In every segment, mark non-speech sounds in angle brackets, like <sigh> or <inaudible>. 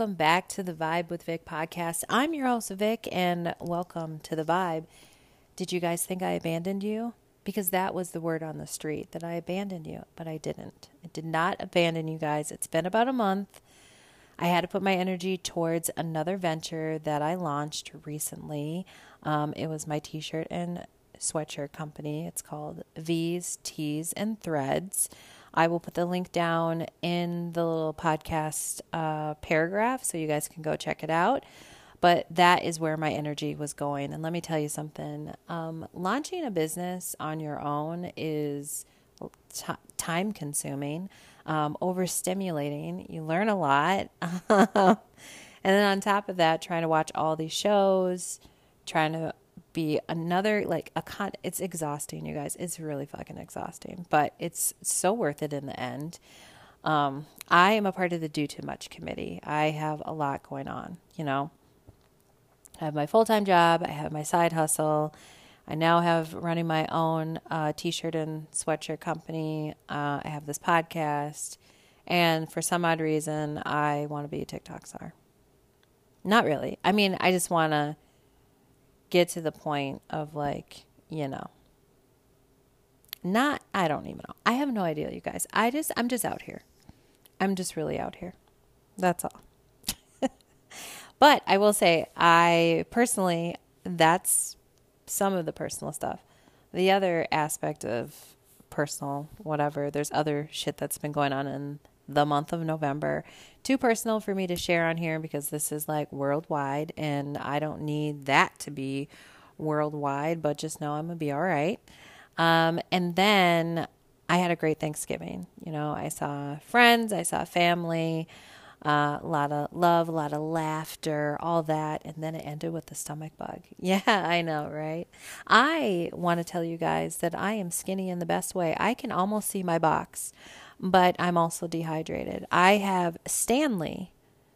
welcome back to the Vibe with Vic podcast. I'm your host, Vic, and welcome to the Vibe. Did you guys think I abandoned you? Because that was the word on the street that I abandoned you, but I didn't. I did not abandon you guys. It's been about a month. I had to put my energy towards another venture that I launched recently. Um, it was my t shirt and sweatshirt company. It's called V's, T's, and Threads. I will put the link down in the little podcast uh, paragraph so you guys can go check it out. But that is where my energy was going. And let me tell you something um, launching a business on your own is t- time consuming, um, overstimulating. You learn a lot. <laughs> and then on top of that, trying to watch all these shows, trying to be another like a con it's exhausting you guys. It's really fucking exhausting but it's so worth it in the end. Um i am a part of the do too much committee. I have a lot going on you know? I have my full-time job. I have my side hustle. I now have running my own uh, t-shirt and sweatshirt company. Uh, i have this podcast. And for some odd reason i want to be a tiktok star. Not really. I mean i just want to get to the point of like, you know, not, I don't even know. I have no idea, you guys. I just, I'm just out here. I'm just really out here. That's all. <laughs> but I will say, I personally, that's some of the personal stuff. The other aspect of personal, whatever, there's other shit that's been going on in the month of November. Too personal for me to share on here because this is like worldwide and I don't need that to be worldwide, but just know I'm going to be all right. Um, and then I had a great Thanksgiving. You know, I saw friends, I saw family, uh, a lot of love, a lot of laughter, all that. And then it ended with the stomach bug. <laughs> Yeah, I know, right? I want to tell you guys that I am skinny in the best way. I can almost see my box but I'm also dehydrated. I have Stanley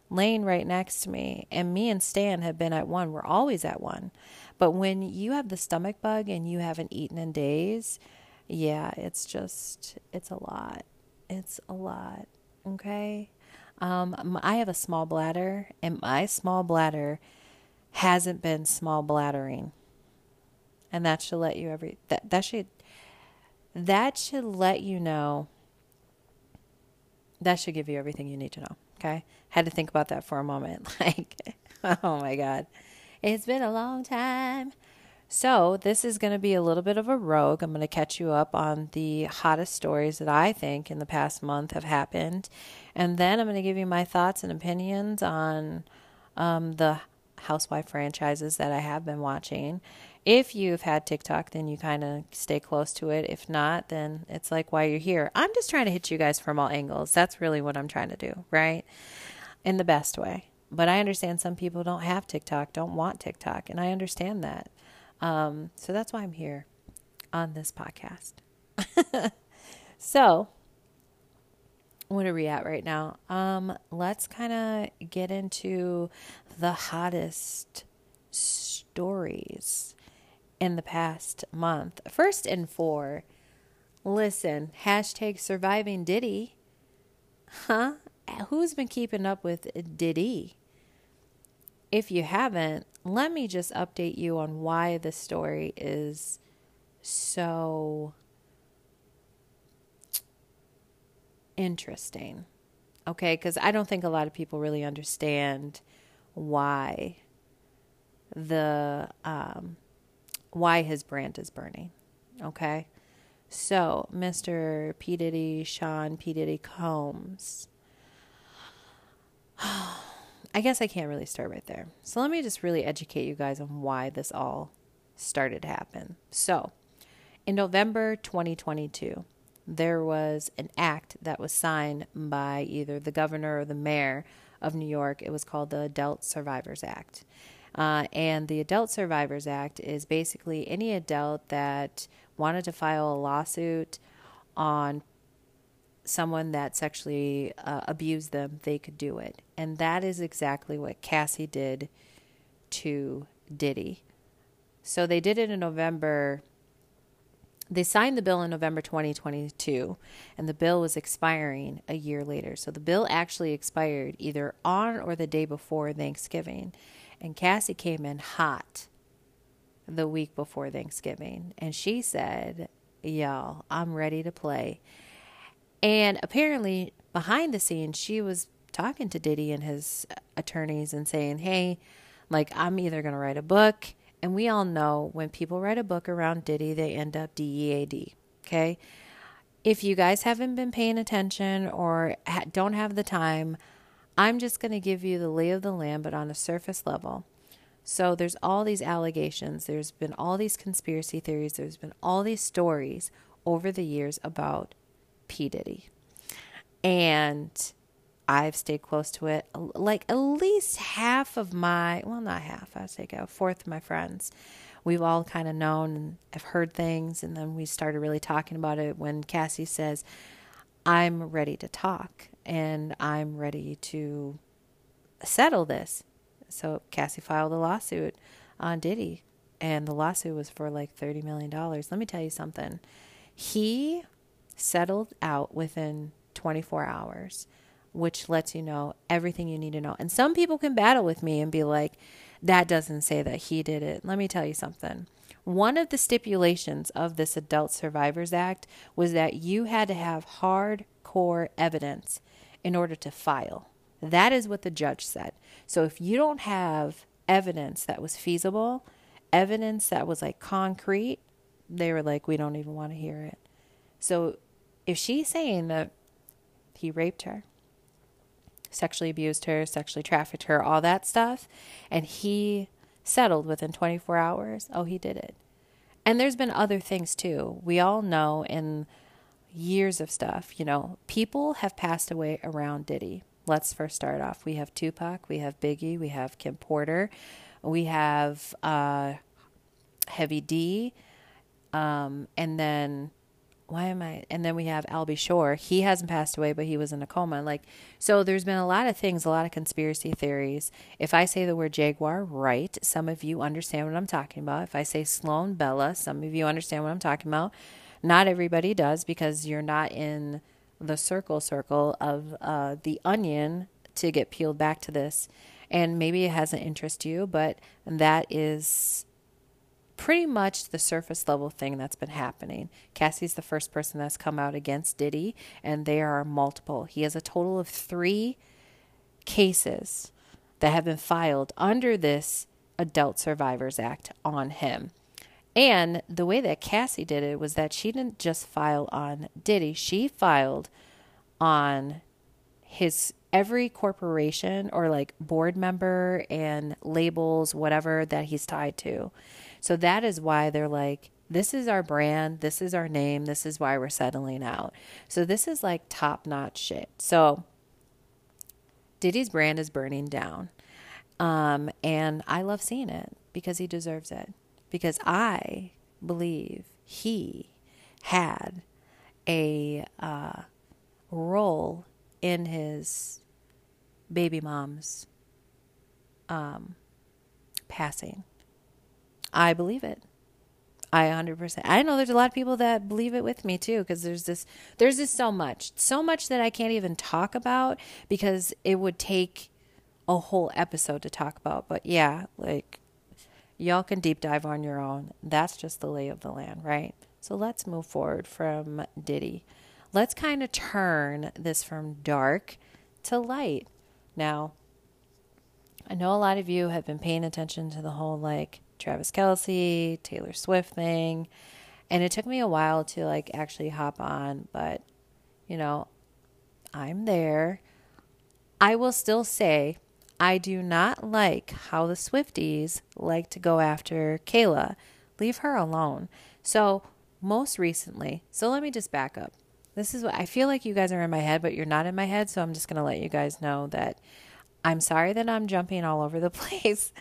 laying right next to me, and me and Stan have been at one. We're always at one. But when you have the stomach bug and you haven't eaten in days, yeah, it's just, it's a lot. It's a lot. Okay. Um, I have a small bladder, and my small bladder hasn't been small bladdering. And that should let you every that that should that should let you know that should give you everything you need to know. Okay. Had to think about that for a moment. <laughs> Like, oh my God. It's been a long time. So, this is going to be a little bit of a rogue. I'm going to catch you up on the hottest stories that I think in the past month have happened. And then I'm going to give you my thoughts and opinions on um, the housewife franchises that I have been watching. If you've had TikTok, then you kind of stay close to it. If not, then it's like why you're here. I'm just trying to hit you guys from all angles. That's really what I'm trying to do, right? In the best way. But I understand some people don't have TikTok, don't want TikTok, and I understand that. Um, so that's why I'm here on this podcast. <laughs> so, what are we at right now? Um, let's kind of get into the hottest stories in the past month. First and four, listen, hashtag surviving Diddy. Huh? Who's been keeping up with Diddy? If you haven't, let me just update you on why the story is so interesting. Okay, because I don't think a lot of people really understand why the um, why his brand is burning. Okay? So, Mr. P. Diddy, Sean P. Diddy Combs. <sighs> I guess I can't really start right there. So, let me just really educate you guys on why this all started to happen. So, in November 2022, there was an act that was signed by either the governor or the mayor of New York. It was called the Adult Survivors Act. Uh, and the Adult Survivors Act is basically any adult that wanted to file a lawsuit on someone that sexually uh, abused them, they could do it. And that is exactly what Cassie did to Diddy. So they did it in November they signed the bill in November 2022, and the bill was expiring a year later. So the bill actually expired either on or the day before Thanksgiving. And Cassie came in hot the week before Thanksgiving. And she said, Y'all, I'm ready to play. And apparently, behind the scenes, she was talking to Diddy and his attorneys and saying, Hey, like, I'm either going to write a book and we all know when people write a book around Diddy, they end up DEAD. Okay. If you guys haven't been paying attention or don't have the time, I'm just going to give you the lay of the land, but on a surface level. So there's all these allegations, there's been all these conspiracy theories, there's been all these stories over the years about P. Diddy. And I've stayed close to it. Like at least half of my, well, not half, I'd say a fourth of my friends, we've all kind of known and have heard things. And then we started really talking about it when Cassie says, I'm ready to talk and I'm ready to settle this. So Cassie filed a lawsuit on Diddy, and the lawsuit was for like $30 million. Let me tell you something. He settled out within 24 hours which lets you know everything you need to know. And some people can battle with me and be like, that doesn't say that he did it. Let me tell you something. One of the stipulations of this Adult Survivors Act was that you had to have hardcore evidence in order to file. That is what the judge said. So if you don't have evidence that was feasible, evidence that was like concrete, they were like, we don't even want to hear it. So if she's saying that he raped her, sexually abused her, sexually trafficked her, all that stuff. And he settled within 24 hours. Oh, he did it. And there's been other things too. We all know in years of stuff, you know, people have passed away around Diddy. Let's first start off. We have Tupac, we have Biggie, we have Kim Porter, we have uh, Heavy D, um, and then why am I? And then we have Al Shore. He hasn't passed away, but he was in a coma. Like, so there's been a lot of things, a lot of conspiracy theories. If I say the word Jaguar, right, some of you understand what I'm talking about. If I say Sloan Bella, some of you understand what I'm talking about. Not everybody does because you're not in the circle circle of uh, the onion to get peeled back to this. And maybe it hasn't interested you, but that is pretty much the surface level thing that's been happening. Cassie's the first person that's come out against Diddy, and there are multiple. He has a total of three cases that have been filed under this Adult Survivors Act on him. And the way that Cassie did it was that she didn't just file on Diddy, she filed on his every corporation or like board member and labels, whatever that he's tied to. So that is why they're like, this is our brand, this is our name, this is why we're settling out. So this is like top notch shit. So Diddy's brand is burning down. Um, and I love seeing it because he deserves it. Because I believe he had a uh, role in his baby mom's um, passing. I believe it. I 100%. I know there's a lot of people that believe it with me too because there's this there's this so much. So much that I can't even talk about because it would take a whole episode to talk about. But yeah, like y'all can deep dive on your own. That's just the lay of the land, right? So let's move forward from Diddy. Let's kind of turn this from dark to light. Now, I know a lot of you have been paying attention to the whole like Travis Kelce, Taylor Swift thing. And it took me a while to like actually hop on, but you know, I'm there. I will still say I do not like how the Swifties like to go after Kayla. Leave her alone. So, most recently, so let me just back up. This is what I feel like you guys are in my head, but you're not in my head. So, I'm just going to let you guys know that I'm sorry that I'm jumping all over the <laughs> place.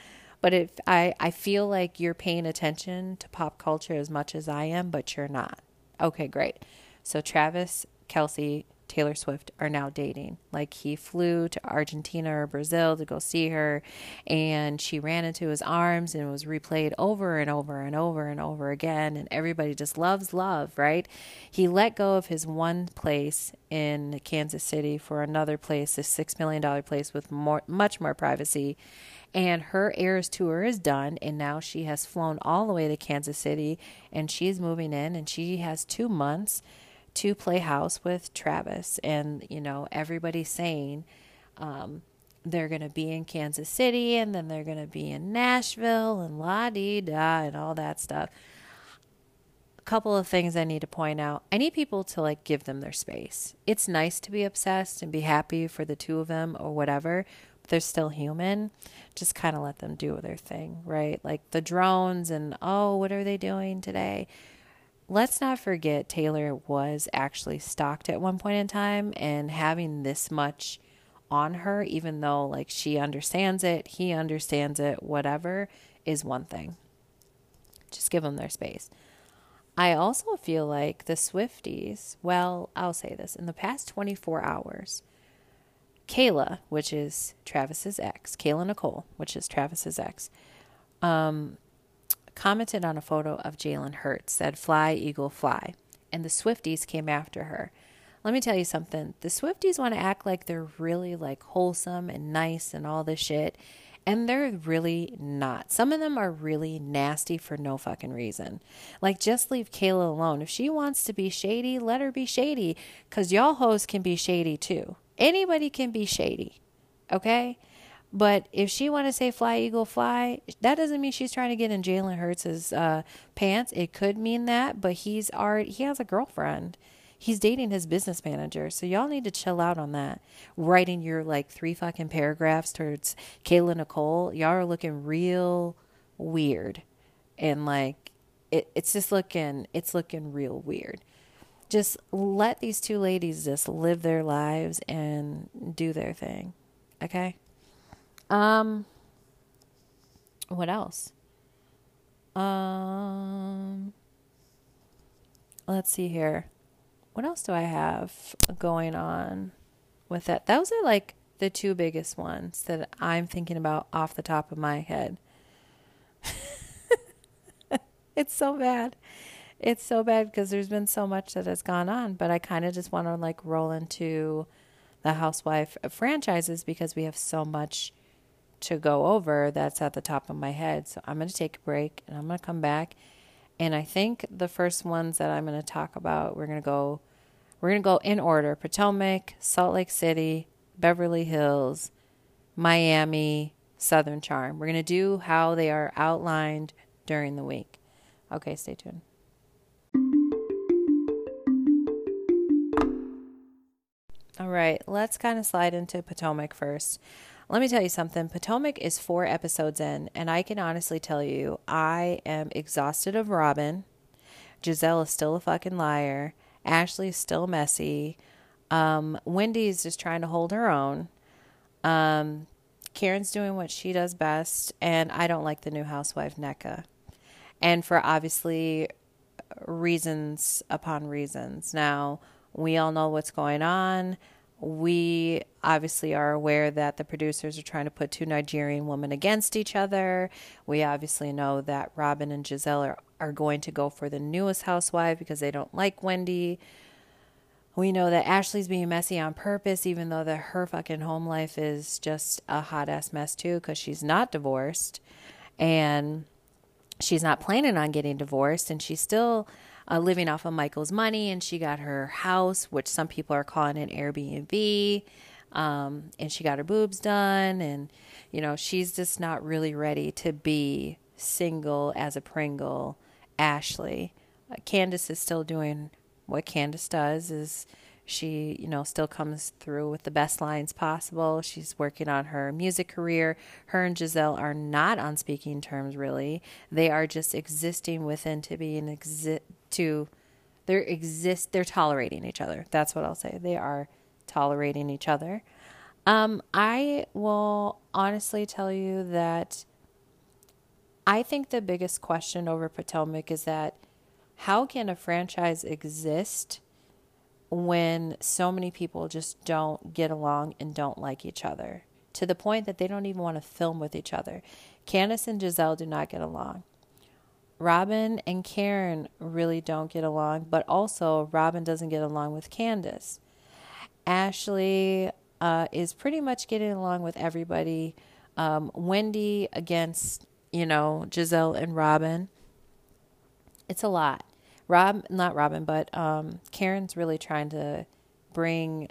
But if I, I feel like you're paying attention to pop culture as much as I am, but you're not. Okay, great. So Travis, Kelce, Taylor Swift are now dating. Like he flew to Argentina or Brazil to go see her and she ran into his arms and was replayed over and over and over and over again and everybody just loves love, right? He let go of his one place in Kansas City for another place, a 6 million dollar place with more much more privacy. And her Eras tour is done, and now she has flown all the way to Kansas City, and she's moving in, and she has two months to play house with Travis. And, you know, everybody's saying um, they're going to be in Kansas City and then they're going to be in Nashville and la di da and all that stuff. A couple of things I need to point out. I need people to like give them their space. It's nice to be obsessed and be happy for the two of them or whatever, but they're still human. Just kind of let them do their thing, right? Like the drones and, oh, what are they doing today? Let's not forget Taylor was actually stalked at one point in time and having this much on her, even though like she understands it, he understands it, whatever, is one thing. Just give them their space. I also feel like the Swifties, well, I'll say this in the past 24 hours, Kayla, which is Travis's ex, Kayla Nicole, which is Travis's ex, um, commented on a photo of Jalen Hurts, said, Fly, Eagle, fly. And the Swifties came after her. Let me tell you something. The Swifties want to act like they're really like wholesome and nice and all this shit. And they're really not. Some of them are really nasty for no fucking reason. Like, just leave Kayla alone. If she wants to be shady, let her be shady. Because y'all hoes can be shady too. Anybody can be shady. Okay? But if she want to say fly eagle fly, that doesn't mean she's trying to get in Jalen Hurts' uh, pants. It could mean that, but he's already he has a girlfriend. He's dating his business manager, so y'all need to chill out on that. Writing your like three fucking paragraphs towards Kayla Nicole, y'all are looking real weird, and like it, it's just looking it's looking real weird. Just let these two ladies just live their lives and do their thing, okay? Um, what else? Um, let's see here. What else do I have going on with that? Those are like the two biggest ones that I'm thinking about off the top of my head. <laughs> it's so bad. It's so bad because there's been so much that has gone on, but I kind of just want to like roll into the housewife franchises because we have so much to go over that's at the top of my head. So I'm going to take a break and I'm going to come back. And I think the first ones that I'm going to talk about, we're going to go we're going to go in order. Potomac, Salt Lake City, Beverly Hills, Miami, Southern Charm. We're going to do how they are outlined during the week. Okay, stay tuned. All right, let's kind of slide into Potomac first. Let me tell you something. Potomac is four episodes in, and I can honestly tell you, I am exhausted of Robin. Gizelle is still a fucking liar. Ashley is still messy. Um, Wendy is just trying to hold her own. Um, Karen's doing what she does best, and I don't like the new housewife, Nneka. And for obviously reasons upon reasons. Now, we all know what's going on we obviously are aware that the producers are trying to put two Nigerian women against each other. We obviously know that Robin and Gizelle are, are going to go for the newest housewife because they don't like Wendy. We know that Ashley's being messy on purpose, even though that her fucking home life is just a hot ass mess too, because she's not divorced, and she's not planning on getting divorced, and she's still uh, living off of Michael's money, and she got her house, which some people are calling an Airbnb. Um, and she got her boobs done, and you know she's just not really ready to be single as a Pringle. Ashley, uh, Candace is still doing what Candace does. Is she, you know, still comes through with the best lines possible. She's working on her music career. Her and Gizelle are not on speaking terms, really. They are just existing within to be an exist to they're exist they're tolerating each other. That's what I'll say. They are tolerating each other. Um, I will honestly tell you that I think the biggest question over Potomac is that how can a franchise exist when so many people just don't get along and don't like each other to the point that they don't even want to film with each other. Candace and Gizelle do not get along. Robin and Karen really don't get along, but also Robin doesn't get along with Candace. Ashley uh, is pretty much getting along with everybody. Um, Wendy against, you know, Gizelle and Robin. It's a lot. Rob, not Robin, but um, Karen's really trying to bring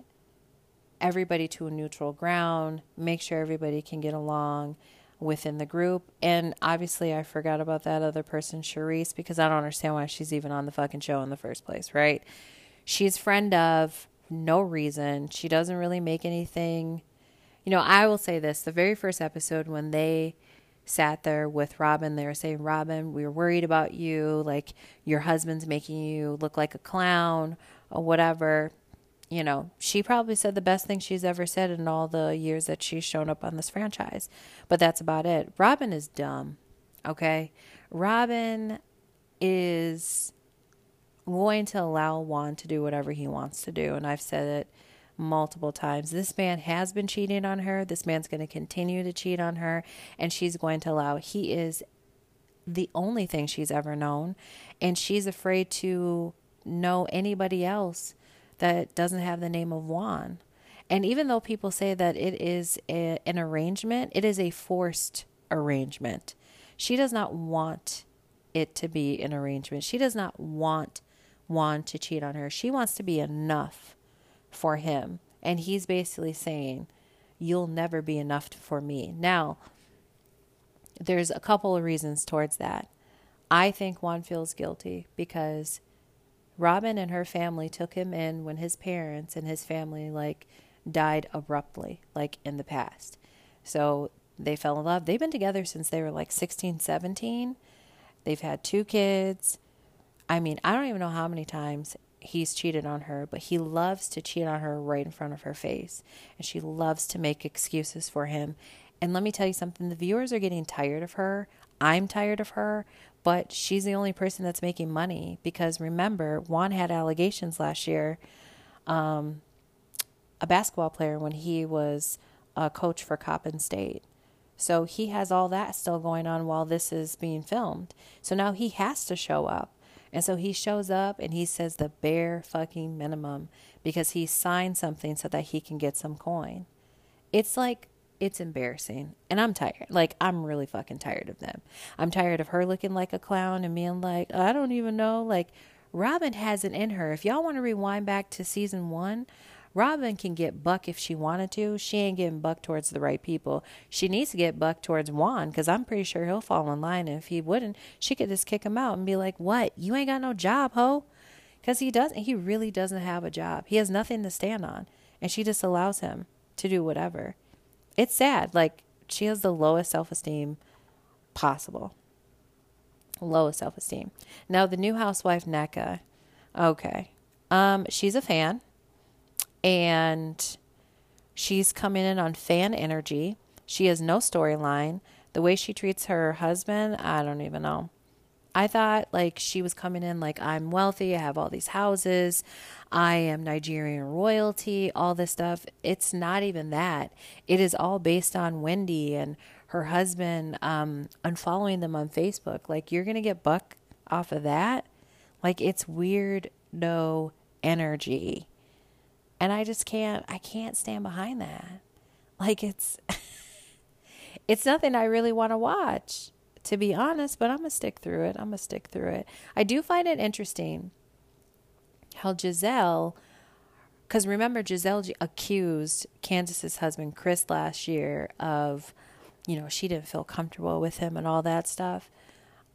everybody to a neutral ground, make sure everybody can get along within the group. And obviously, I forgot about that other person, Charrisse, because I don't understand why she's even on the fucking show in the first place, right? She's friend of no reason. She doesn't really make anything. You know, I will say this the very first episode when they sat there with Robin, they were saying, Robin, we were worried about you. Like, your husband's making you look like a clown or whatever. You know, she probably said the best thing she's ever said in all the years that she's shown up on this franchise. But that's about it. Robin is dumb. Okay. Robin is going to allow Juan to do whatever he wants to do. And I've said it multiple times. This man has been cheating on her. This man's going to continue to cheat on her. And she's going to allow, he is the only thing she's ever known. And she's afraid to know anybody else that doesn't have the name of Juan. And even though people say that it is a, an arrangement, it is a forced arrangement. She does not want it to be an arrangement. She does not want Juan to cheat on her. She wants to be enough for him. And he's basically saying, You'll never be enough for me. Now, there's a couple of reasons towards that. I think Juan feels guilty because Robin and her family took him in when his parents and his family like died abruptly, like in the past. So they fell in love. They've been together since they were like 16, 17. They've had two kids. I mean, I don't even know how many times he's cheated on her, but he loves to cheat on her right in front of her face. And she loves to make excuses for him. And let me tell you something the viewers are getting tired of her. I'm tired of her, but she's the only person that's making money because remember, Juan had allegations last year. Um, a basketball player when he was a coach for Coppin State. So he has all that still going on while this is being filmed. So now he has to show up. And so he shows up and he says the bare fucking minimum because he signed something so that he can get some coin. It's like, it's embarrassing. And I'm tired. Like, I'm really fucking tired of them. I'm tired of her looking like a clown and being like, I don't even know. Like, Robin has it in her. If y'all want to rewind back to season one, Robin can get buck if she wanted to. She ain't getting buck towards the right people. She needs to get buck towards Juan because I'm pretty sure he'll fall in line. And if he wouldn't, she could just kick him out and be like, "What? You ain't got no job, ho?" Because he doesn't. He really doesn't have a job. He has nothing to stand on, and she just allows him to do whatever. It's sad. Like she has the lowest self esteem possible. Lowest self esteem. Now the new housewife Nneka. Okay. Um, she's a fan and she's coming in on fan energy. She has no storyline. The way she treats her husband, I don't even know. I thought like she was coming in like I'm wealthy, I have all these houses, I am Nigerian royalty, all this stuff. It's not even that. It is all based on Wendy and her husband um, unfollowing them on Facebook. Like you're gonna get buck off of that. Like it's weird no energy. And I just can't I can't stand behind that. Like it's <laughs> it's nothing I really want to watch, to be honest, but I'm going to stick through it. I'm going to stick through it. I do find it interesting how Gizelle, because remember Gizelle accused Candace's husband Chris last year of you know she didn't feel comfortable with him and all that stuff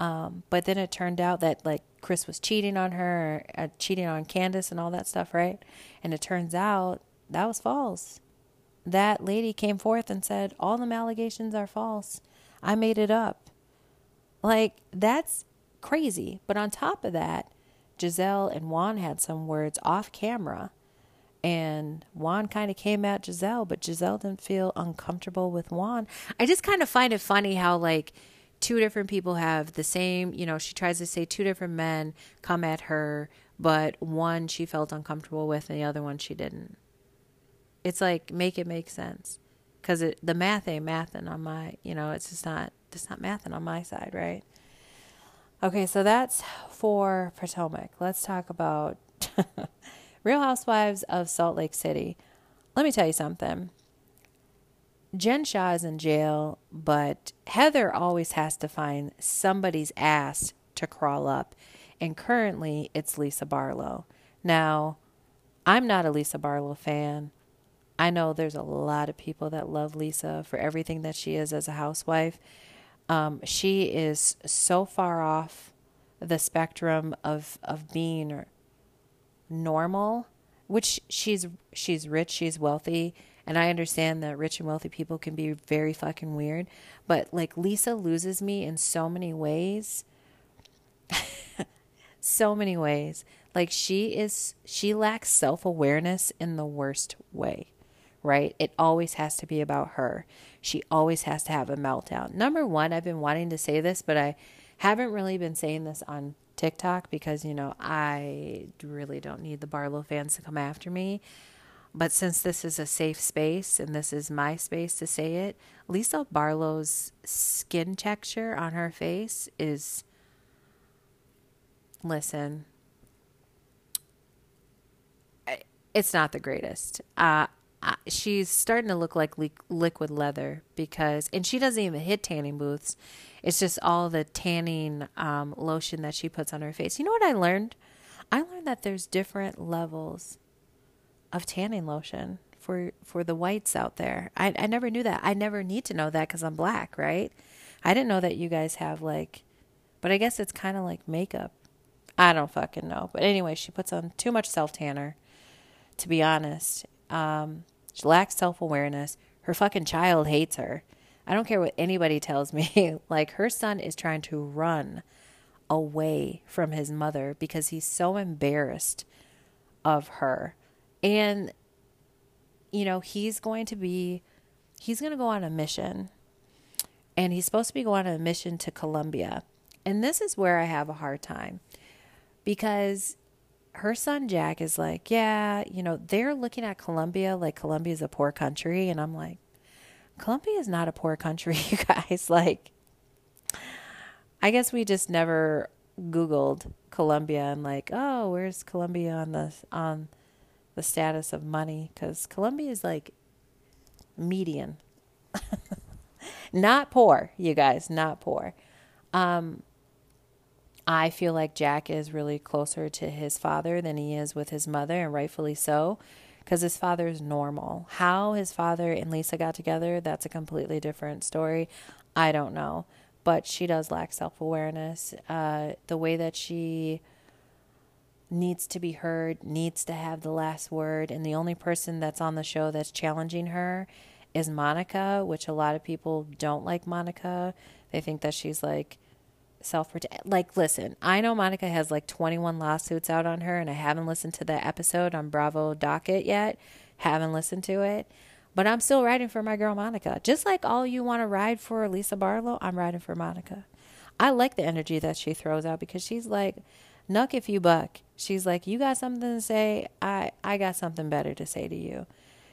um, but then it turned out that like Chris was cheating on her, uh, cheating on Candace, and all that stuff, right? And it turns out that was false. That lady came forth and said all the allegations are false. I made it up. Like that's crazy. But on top of that, Gizelle and Juan had some words off camera. And Juan kind of came at Gizelle, but Gizelle didn't feel uncomfortable with Juan. I just kind of find it funny how, like, two different people have the same, you know, she tries to say two different men come at her but one she felt uncomfortable with and the other one she didn't. It's like make it make sense because the math ain't mathing on my, you know, it's just not, it's not mathing on my side, right? Okay, so that's for Potomac. Let's talk about <laughs> Real Housewives of Salt Lake City. Let me tell you something. Jen Shah is in jail, but Heather always has to find somebody's ass to crawl up. And currently, it's Lisa Barlow. Now, I'm not a Lisa Barlow fan. I know there's a lot of people that love Lisa for everything that she is as a housewife. Um, she is so far off the spectrum of of being normal, which she's she's rich, she's wealthy, and I understand that rich and wealthy people can be very fucking weird, but like Lisa loses me in so many ways. <laughs> so many ways. Like she is she lacks self-awareness in the worst way right? It always has to be about her. She always has to have a meltdown. Number one, I've been wanting to say this, but I haven't really been saying this on TikTok because, you know, I really don't need the Barlow fans to come after me. But since this is a safe space and this is my space to say it, Lisa Barlow's skin texture on her face is. Listen, it's not the greatest. Uh, she's starting to look like li- liquid leather because, and she doesn't even hit tanning booths. It's just all the tanning um, lotion that she puts on her face. You know what I learned? I learned that there's different levels of tanning lotion for for the whites out there. I I never knew that. I never need to know that because I'm black, right? I didn't know that you guys have like, but I guess it's kind of like makeup. I don't fucking know. But anyway, she puts on too much self tanner, to be honest, um, she lacks self awareness. Her fucking child hates her. I don't care what anybody tells me. <laughs> like, her son is trying to run away from his mother because he's so embarrassed of her. And, you know, he's going to be, he's going to go on a mission. And he's supposed to be going on a mission to Colombia. And this is where I have a hard time because her son Jack is like, yeah, you know, they're looking at Colombia like Colombia is a poor country. And I'm like, Colombia is not a poor country, <laughs> you guys. Like, I guess we just never Googled Colombia and like, oh, where's Colombia on the on the status of money? Because Colombia is like median, <laughs> not poor, you guys, not poor. Um, I feel like Jack is really closer to his father than he is with his mother, and rightfully so, because his father is normal. How his father and Lisa got together, that's a completely different story. I don't know. But she does lack self awareness. Uh, the way that she needs to be heard, needs to have the last word, and the only person that's on the show that's challenging her is Monica, which a lot of people don't like Monica. They think that she's like self. Like, listen, I know Monica has like 21 lawsuits out on her, and I haven't listened to that episode on Bravo Docket yet. Haven't listened to it. But I'm still riding for my girl Monica. Just like all you want to ride for Lisa Barlow, I'm riding for Monica. I like the energy that she throws out because she's like, Nuck if you buck. She's like, You got something to say? I, I got something better to say to you.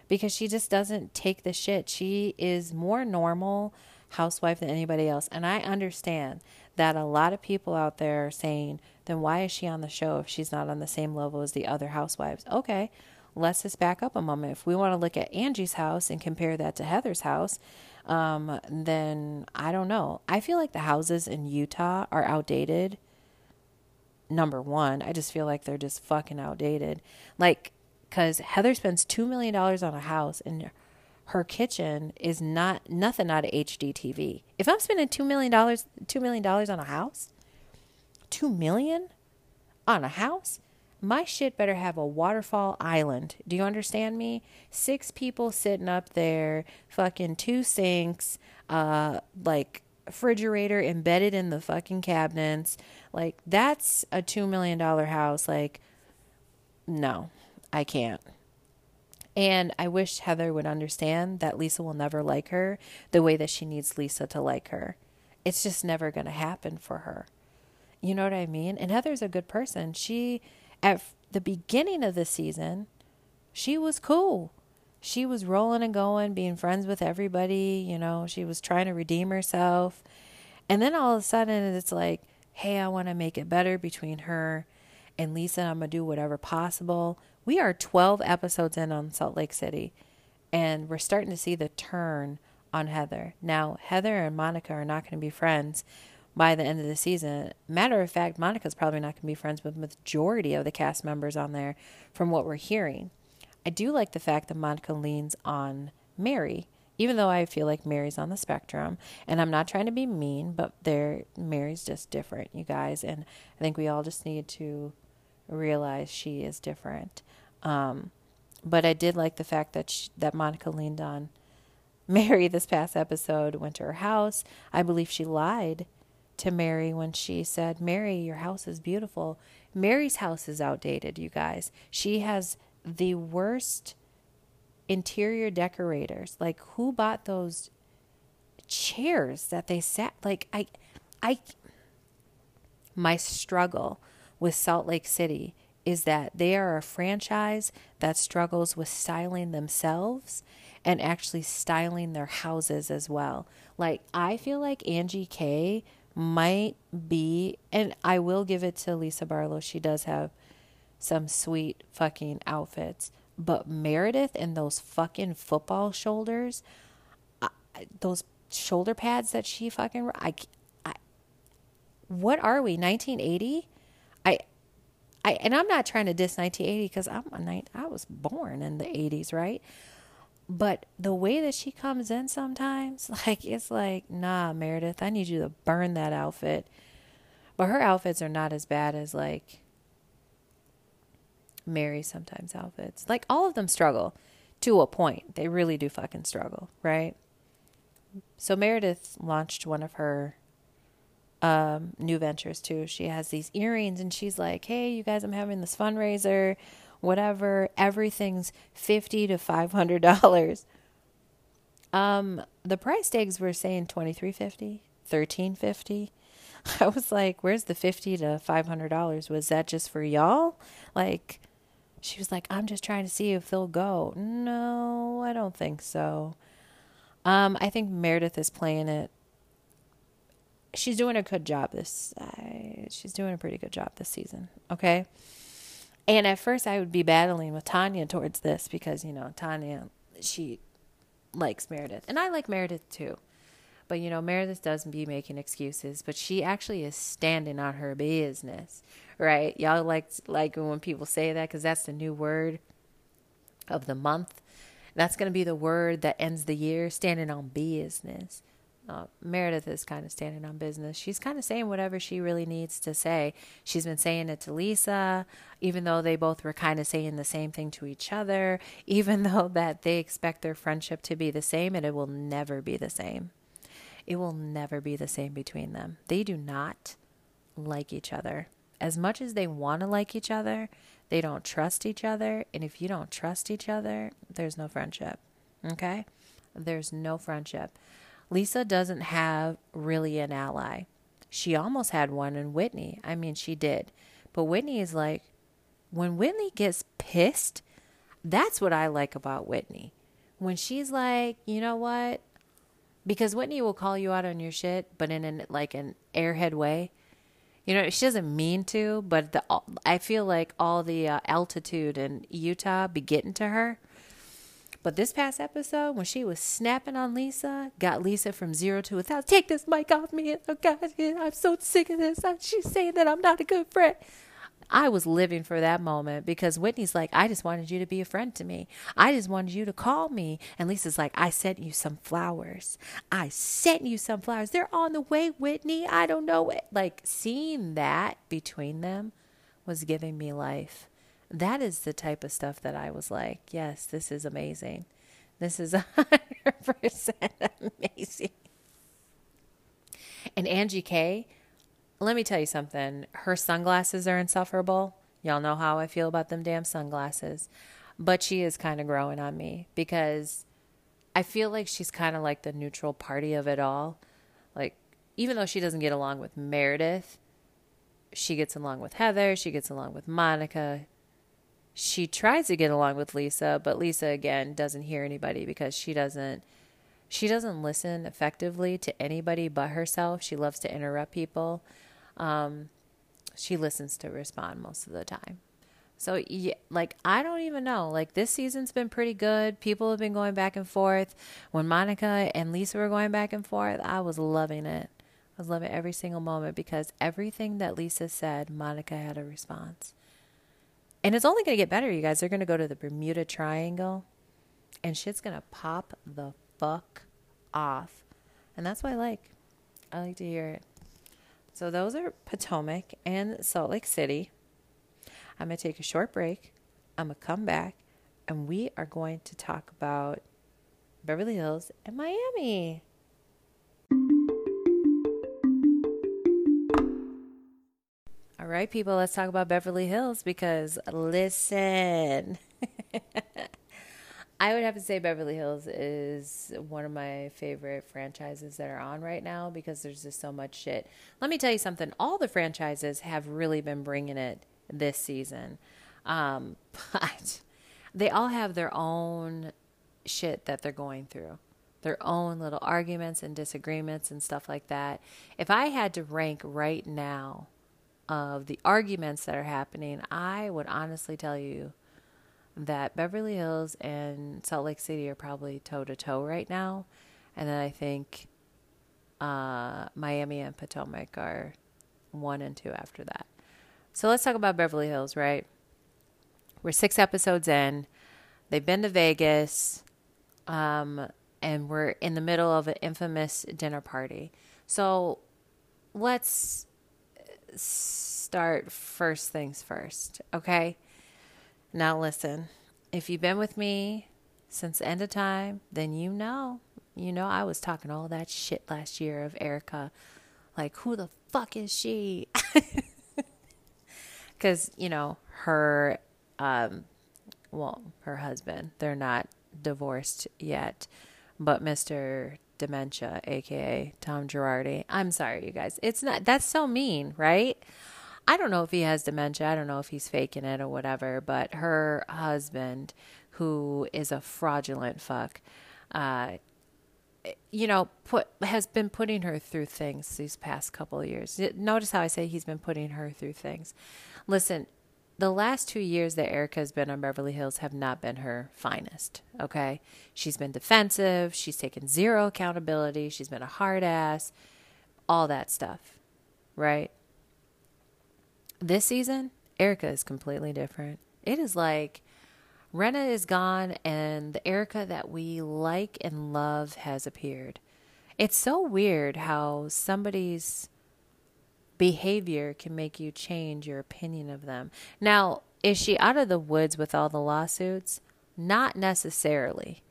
Because she just doesn't take the shit. She is more normal housewife than anybody else. And I understand that a lot of people out there are saying, then why is she on the show if she's not on the same level as the other housewives? Okay, let's just back up a moment. If we want to look at Angie's house and compare that to Heather's house, um, then I don't know. I feel like the houses in Utah are outdated. Number one, I just feel like they're just fucking outdated. Like, because Heather spends $2 million on a house and her kitchen is not nothing out of HGTV. If I'm spending two million dollars, two million dollars on a house, two million on a house, my shit better have a waterfall island. Do you understand me? Six people sitting up there, fucking two sinks, uh, like refrigerator embedded in the fucking cabinets. Like that's a two million dollar house. Like, no, I can't. And I wish Heather would understand that Lisa will never like her the way that she needs Lisa to like her. It's just never going to happen for her. You know what I mean? And Heather's a good person. She At the beginning of the season, she was cool. She was rolling and going, being friends with everybody. You know, she was trying to redeem herself. And then all of a sudden, it's like, hey, I want to make it better between her and Lisa. I'm going to do whatever possible. We are 12 episodes in on Salt Lake City, and we're starting to see the turn on Heather. Now, Heather and Monica are not going to be friends by the end of the season. Matter of fact, Monica's probably not going to be friends with the majority of the cast members on there from what we're hearing. I do like the fact that Monica leans on Mary, even though I feel like Mary's on the spectrum. And I'm not trying to be mean, but there Mary's just different, you guys. And I think we all just need to realize she is different. Um, but I did like the fact that she, that Monica leaned on <laughs> Mary this past episode. Went to her house. I believe she lied to Mary when she said, "Mary, your house is beautiful." Mary's house is outdated, you guys. She has the worst interior decorators. Like who bought those chairs that they sat like I I my struggle with Salt Lake City is that they are a franchise that struggles with styling themselves and actually styling their houses as well. Like I feel like Angie K might be and I will give it to Lisa Barlow. She does have some sweet fucking outfits. But Meredith and those fucking football shoulders, I, those shoulder pads that she fucking, I, I, what are we, 1980? I, and I'm not trying to diss 1980 because I'm a I was born in the 80s, right? But the way that she comes in sometimes, <laughs> like, it's like, nah, Meredith, I need you to burn that outfit. But her outfits are not as bad as, like, Mary sometimes outfits. Like all of them struggle to a point. They really do fucking struggle, right? So Meredith launched one of her um, new ventures too. She has these earrings and she's like, "Hey, you guys, I'm having this fundraiser, whatever. Everything's 50 to $500." Um, the price tags were saying 2350, 1350. <laughs> I was like, "Where's the 50 to $500? Was that just for y'all?" Like she was like, I'm just trying to see if they'll go. No, I don't think so. Um, I think Meredith is playing it. She's doing a good job this. Uh, she's doing a pretty good job this season. Okay. And at first, I would be battling with Tanya towards this because you know Tanya, she likes Meredith, and I like Meredith too. But you know, Meredith doesn't be making excuses, but she actually is standing on her business right? Y'all like like when people say that because that's the new word of the month. That's going to be the word that ends the year. Standing on business. Uh, Meredith is kind of standing on business. She's kind of saying whatever she really needs to say. She's been saying it to Lisa, even though they both were kind of saying the same thing to each other, <laughs> even though that they expect their friendship to be the same and it will never be the same. It will never be the same between them. They do not like each other as much as they want to like each other, they don't trust each other. And if you don't trust each other, there's no friendship. Okay? There's no friendship. Lisa doesn't have really an ally. She almost had one in Whitney. I mean, she did. But Whitney is like, when Whitney gets pissed, that's what I like about Whitney. When she's like, you know what? Because Whitney will call you out on your shit, but in an like an airhead way. You know, she doesn't mean to, but the I feel like all the uh, altitude in Utah be getting to her. But this past episode, when she was snapping on Lisa, got Lisa from zero to a thousand. Take this mic off me! Oh God, I'm so sick of this. She's saying that I'm not a good friend. I was living for that moment because Whitney's like, I just wanted you to be a friend to me. I just wanted you to call me. And Lisa's like, I sent you some flowers. I sent you some flowers. They're on the way, Whitney. I don't know it. Like seeing that between them was giving me life. That is the type of stuff that I was like, yes, this is amazing. This is <laughs> 100% amazing. And Angie K, let me tell you something. Her sunglasses are insufferable. Y'all know how I feel about them damn sunglasses. But she is kind of growing on me because I feel like she's kind of like the neutral party of it all. Like, even though she doesn't get along with Meredith, she gets along with Heather, she gets along with Monica. She tries to get along with Lisa, but Lisa again doesn't hear anybody because she doesn't she doesn't listen effectively to anybody but herself. She loves to interrupt people. Um, she listens to respond most of the time. So, yeah, like, I don't even know. Like, this season's been pretty good. People have been going back and forth. When Monica and Lisa were going back and forth, I was loving it. I was loving every single moment because everything that Lisa said, Monica had a response. And it's only going to get better, you guys. They're going to go to the Bermuda Triangle, and shit's going to pop the fuck off. And that's what I like. I like to hear it. So those are Potomac and Salt Lake City. I'm going to take a short break. I'm going to come back and we are going to talk about Beverly Hills and Miami. All right, people, let's talk about Beverly Hills because listen. <laughs> I would have to say Beverly Hills is one of my favorite franchises that are on right now because there's just so much shit. Let me tell you something. All the franchises have really been bringing it this season. Um, <laughs> but they all have their own shit that they're going through, their own little arguments and disagreements and stuff like that. If I had to rank right now of the arguments that are happening, I would honestly tell you that Beverly Hills and Salt Lake City are probably toe to toe right now. And then I think uh, Miami and Potomac are one and two after that. So let's talk about Beverly Hills, right? We're six episodes in. They've been to Vegas, um, and we're in the middle of an infamous dinner party. So let's start first things first, okay? Now, listen, if you've been with me since the end of time, then you know, you know, I was talking all that shit last year of Erika. Like, who the fuck is she? <laughs> Because, you know, her, um, well, her husband, they're not divorced yet, but Mr. Dementia, aka Tom Girardi. I'm sorry, you guys. It's not, that's so mean, right? I don't know if he has dementia. I don't know if he's faking it or whatever. But her husband, who is a fraudulent fuck, uh, you know, put has been putting her through things these past couple of years. Notice how I say he's been putting her through things. Listen, the last two years that Erika's been on Beverly Hills have not been her finest. Okay, she's been defensive. She's taken zero accountability. She's been a hard ass. All that stuff, right? This season, Erika is completely different. It is like Rinna is gone and the Erika that we like and love has appeared. It's so weird how somebody's behavior can make you change your opinion of them. Now, is she out of the woods with all the lawsuits? Not necessarily.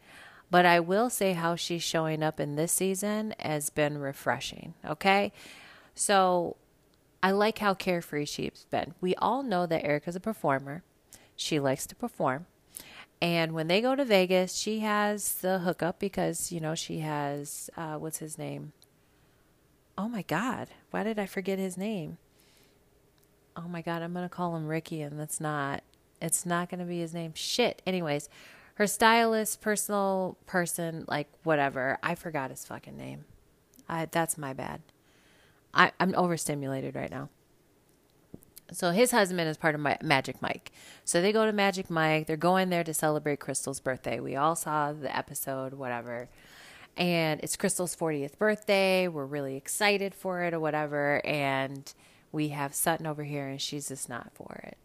But I will say how she's showing up in this season has been refreshing. Okay. So I like how carefree she's been. We all know that Erika's a performer. She likes to perform. And when they go to Vegas, she has the hookup because, you know, she has, uh, what's his name? Oh my God. Why did I forget his name? Oh my God. I'm going to call him Ricky, and that's not, it's not going to be his name. Shit. Anyways, her stylist, personal person, like whatever. I forgot his fucking name. I, that's my bad. I, I'm overstimulated right now. So his husband is part of my Magic Mike. So they go to Magic Mike. They're going there to celebrate Crystal's birthday. We all saw the episode, whatever. And it's Crystal's 40th birthday. We're really excited for it or whatever. And we have Sutton over here, and she's just not for it.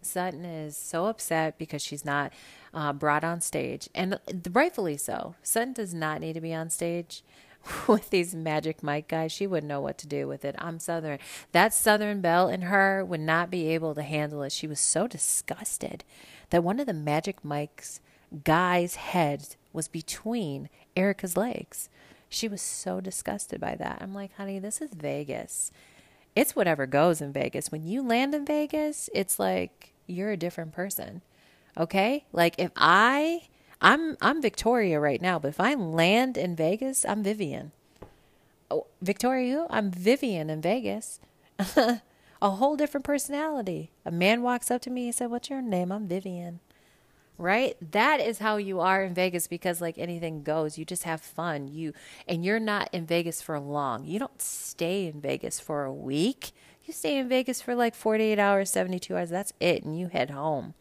Sutton is so upset because she's not uh, brought on stage, and rightfully so. Sutton does not need to be on stage. <laughs> with these Magic Mike guys. She wouldn't know what to do with it. I'm Southern. That Southern Belle in her would not be able to handle it. She was so disgusted that one of the Magic Mike's guy's head was between Erika's legs. She was so disgusted by that. I'm like, honey, this is Vegas. It's whatever goes in Vegas. When you land in Vegas, it's like you're a different person. Okay? Like if I I'm I'm Victoria right now, but if I land in Vegas, I'm Vivian. Oh, Victoria, who? I'm Vivian in Vegas. <laughs> a whole different personality. A man walks up to me he said, "What's your name?" I'm Vivian. Right? That is how you are in Vegas because like anything goes. You just have fun. You and you're not in Vegas for long. You don't stay in Vegas for a week. You stay in Vegas for like 48 hours, 72 hours. That's it and you head home.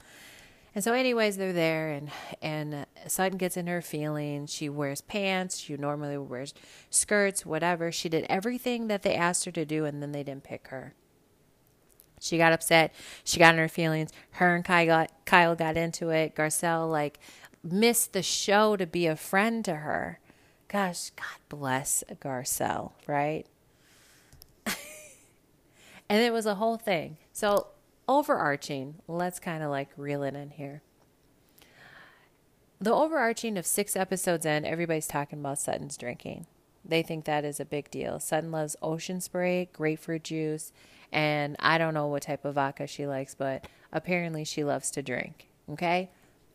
And so, anyways, they're there, and and uh, Sutton gets in her feelings. She wears pants. She normally wears skirts, whatever. She did everything that they asked her to do, and then they didn't pick her. She got upset. She got in her feelings. Her and Kyle got, Kyle got into it. Garcelle like missed the show to be a friend to her. Gosh, God bless Garcelle, right? <laughs> and it was a whole thing. So overarching, let's kind of like reel it in here. The overarching of six episodes in, everybody's talking about Sutton's drinking. They think that is a big deal. Sutton loves ocean spray, grapefruit juice, and I don't know what type of vodka she likes, but apparently she loves to drink. Okay?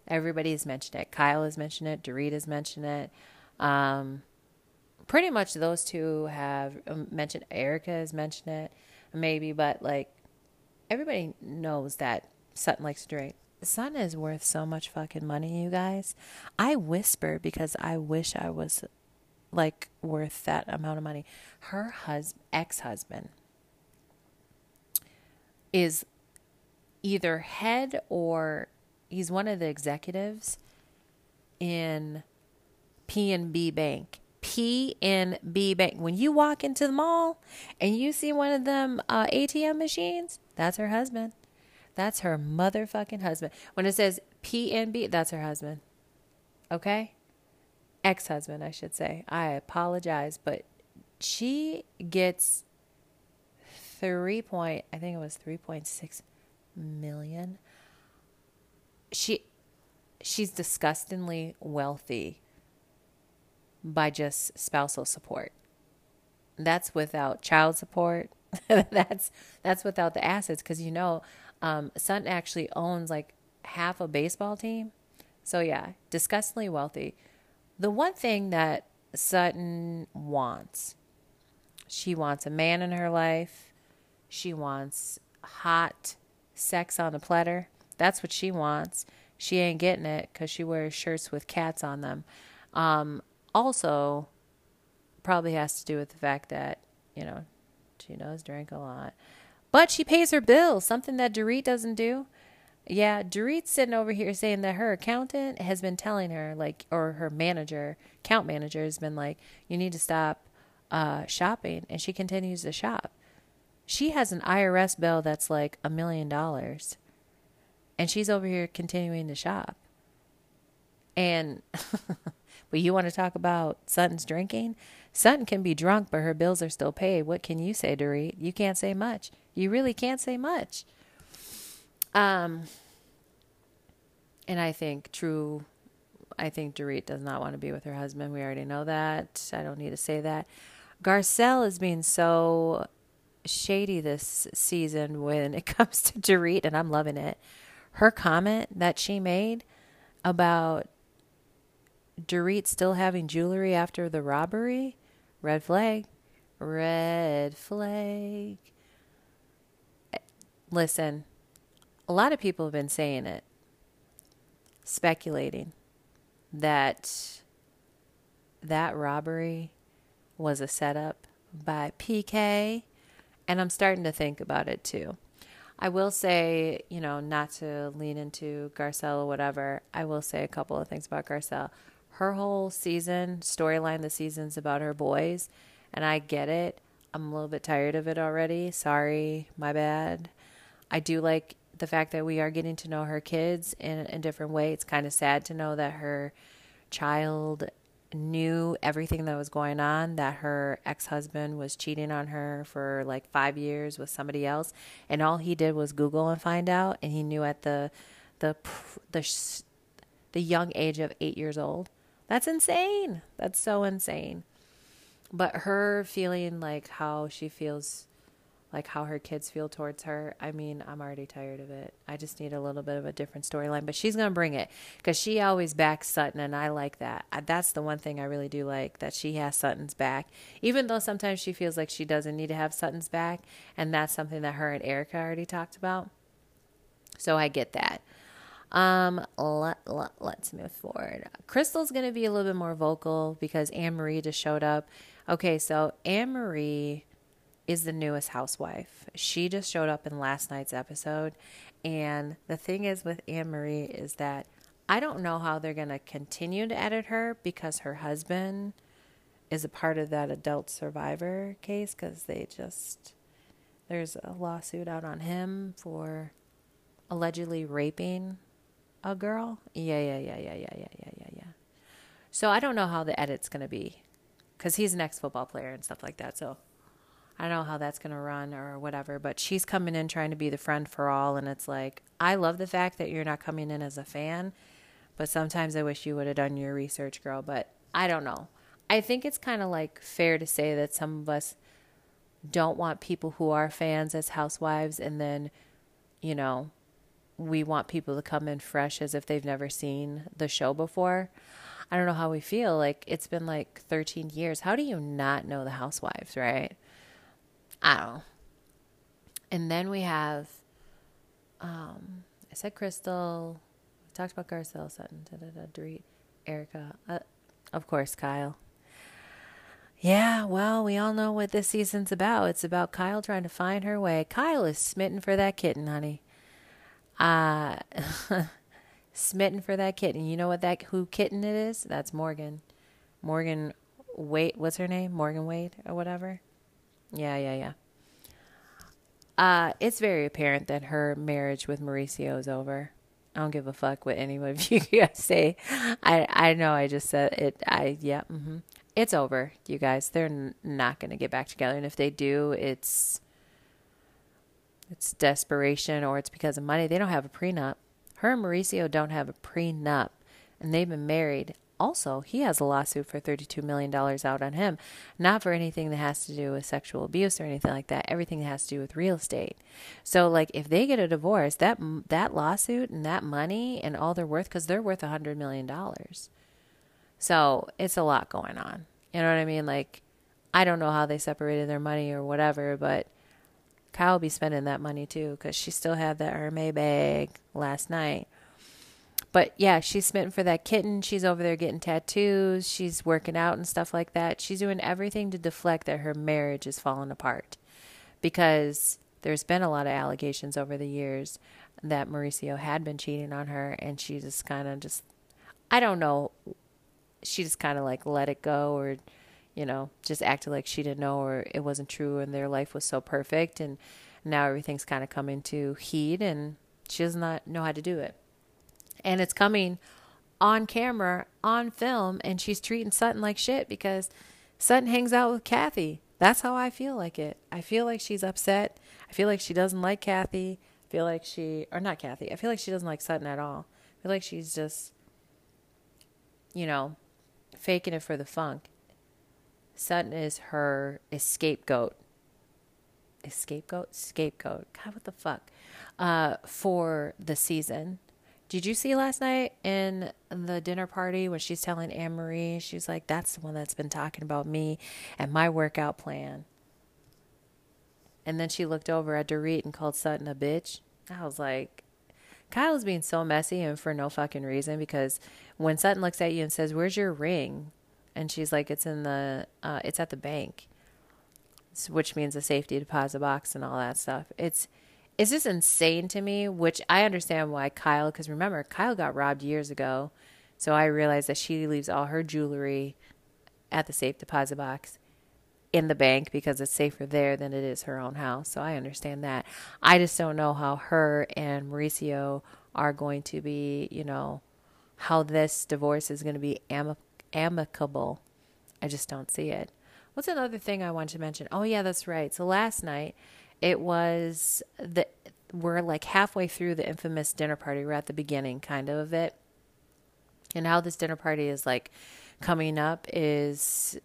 Everybody has mentioned it. Kyle has mentioned it. Dorit has mentioned it. Um, pretty much those two have um, mentioned. Erika has mentioned it, maybe, but like everybody knows that Sutton likes to drink. Sutton is worth so much fucking money, you guys. I whisper because I wish I was like worth that amount of money. Her hus- ex-husband is either head or he's one of the executives in PNB Bank. PNB Bank. When you walk into the mall and you see one of them uh, ATM machines, that's her husband. That's her motherfucking husband. When it says PNB, that's her husband. Okay? Ex husband, I should say. I apologize, but she gets three point, I think it was 3.6 million. She, she's disgustingly wealthy by just spousal support. That's without child support. <laughs> that's that's without the assets because you know um, Sutton actually owns like half a baseball team. So yeah, disgustingly wealthy. The one thing that Sutton wants, she wants a man in her life. She wants hot sex on a platter. That's what she wants. She ain't getting it because she wears shirts with cats on them. Um, also, probably has to do with the fact that, you know, she does drink a lot. But she pays her bills, something that Dorit doesn't do. Yeah, Dorit's sitting over here saying that her accountant has been telling her, like, or her manager, account manager, has been like, you need to stop uh, shopping. And she continues to shop. She has an IRS bill that's like a million dollars. And she's over here continuing to shop. And <laughs> But you want to talk about Sutton's drinking? Sutton can be drunk, but her bills are still paid. What can you say, Dorit? You can't say much. You really can't say much. Um, and I think true. I think Dorit does not want to be with her husband. We already know that. I don't need to say that. Garcelle is being so shady this season when it <laughs> comes to Dorit, and I'm loving it. Her comment that she made about Dorit still having jewelry after the robbery? Red flag. Red flag. Eh, listen, a lot of people have been saying it, speculating that that robbery was a setup by PK, and I'm starting to think about it too. I will say, you know, not to lean into Garcelle or whatever, I will say a couple of things about Garcelle. Her whole season storyline the season's about her boys and i get it. I'm a little bit tired of it already. Sorry my bad. I do like the fact that we are getting to know her kids in a different way. It's kind of sad to know that her child knew everything that was going on that her ex-husband was cheating on her for like 5 years with somebody else and all he did was google and find out and he knew at the the the the young age of 8 years old that's insane. That's so insane. But her feeling like how she feels like how her kids feel towards her. I mean, I'm already tired of it. I just need a little bit of a different storyline, but she's going to bring it because she always backs Sutton, and I like that. That's the one thing I really do like that she has Sutton's back, even though sometimes she feels like she doesn't need to have Sutton's back, and that's something that her and Erika already talked about. So I get that. Um, let, let, let's move forward. Crystal's going to be a little bit more vocal because Anne Marie just showed up. Okay, so Anne Marie is the newest housewife. She just showed up in last night's episode. And the thing is with Anne Marie is that I don't know how they're going to continue to edit her because her husband is a part of that adult survivor case because they just, there's a lawsuit out on him for allegedly raping a girl. Yeah, yeah, yeah, yeah, yeah, yeah, yeah, yeah, yeah. So I don't know how the edit's going to be because he's an ex football player and stuff like that. So I don't know how that's going to run or whatever, but she's coming in trying to be the friend for all. And it's like, I love the fact that you're not coming in as a fan, but sometimes I wish you would have done your research, girl. But I don't know. I think it's kind of like fair to say that some of us don't want people who are fans as housewives and then, you know, we want people to come in fresh as if they've never seen the show before. I don't know how we feel. Like it's been like 13 years. How do you not know the housewives, right? I don't know. And then we have, um, I said Crystal. We talked about Garcelle Sutton, da, da, da, Erika, uh, of course, Kyle. Yeah, well, we all know what this season's about. It's about Kyle trying to find her way. Kyle is smitten for that kitten, honey. Uh, <laughs> smitten for that kitten. You know what that who kitten it is? That's Morgan. Morgan Wait, what's her name? Morgan Wade or whatever. Yeah, yeah, yeah. Uh, it's very apparent that her marriage with Mauricio is over. I don't give a fuck what anyone of you <laughs> guys say. I I know I just said it. I yeah. Mm-hmm. It's over, you guys. They're n- not going to get back together, and if they do, it's it's desperation or it's because of money. They don't have a prenup. Her and Mauricio don't have a prenup, and they've been married also, he has a lawsuit for $32 million out on him, not for anything that has to do with sexual abuse or anything like that, everything that has to do with real estate. So, like, if they get a divorce, that, that lawsuit and that money and all they're worth, because they're worth $100 million. So, it's a lot going on. You know what I mean? Like, I don't know how they separated their money or whatever, but Kyle will be spending that money too, because she still had that Hermes bag last night but yeah, she's smitten for that kitten. She's over there getting tattoos. She's working out and stuff like that. She's doing everything to deflect that her marriage is falling apart because there's been a lot of allegations over the years that Mauricio had been cheating on her and she just kind of just I don't know she just kind of like let it go or you know just acted like she didn't know or it wasn't true and their life was so perfect and now everything's kind of coming to heat and she does not know how to do it and it's coming on camera, on film, and she's treating Sutton like shit because Sutton hangs out with Kathy. That's how I feel like it. I feel like she's upset. I feel like she doesn't like Kathy. I feel like she, or not Kathy, I feel like she doesn't like Sutton at all. I feel like she's just, you know, faking it for the funk. Sutton is her scapegoat. Scapegoat? Scapegoat. God, what the fuck? Uh, for the season. Did you see last night in the dinner party when she's telling Anne Marie, she's like, that's the one that's been talking about me and my workout plan. And then she looked over at Dorit and called Sutton a bitch. I was like, Kyle's being so messy and for no fucking reason because when Sutton looks at you and says, Where's your ring? And she's like, It's in the, uh, it's at the bank, which means a safety deposit box and all that stuff. It's, it's just insane to me, which I understand why Kyle, because remember, Kyle got robbed years ago. So I realized that she leaves all her jewelry at the safe deposit box in the bank because it's safer there than it is her own house. So I understand that. I just don't know how her and Mauricio are going to be, you know, how this divorce is going to be am- amicable. I just don't see it. What's another thing I want to mention? Oh, yeah, that's right. So last night, it was the we're like halfway through the infamous dinner party. We're at the beginning, kind of, of it. And how this dinner party is like coming up is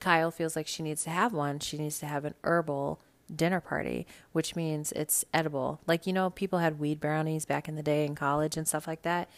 Kyle feels like she needs to have one. She needs to have an herbal dinner party, which means it's edible. Like, you know, people had weed brownies back in the day in college and stuff like that.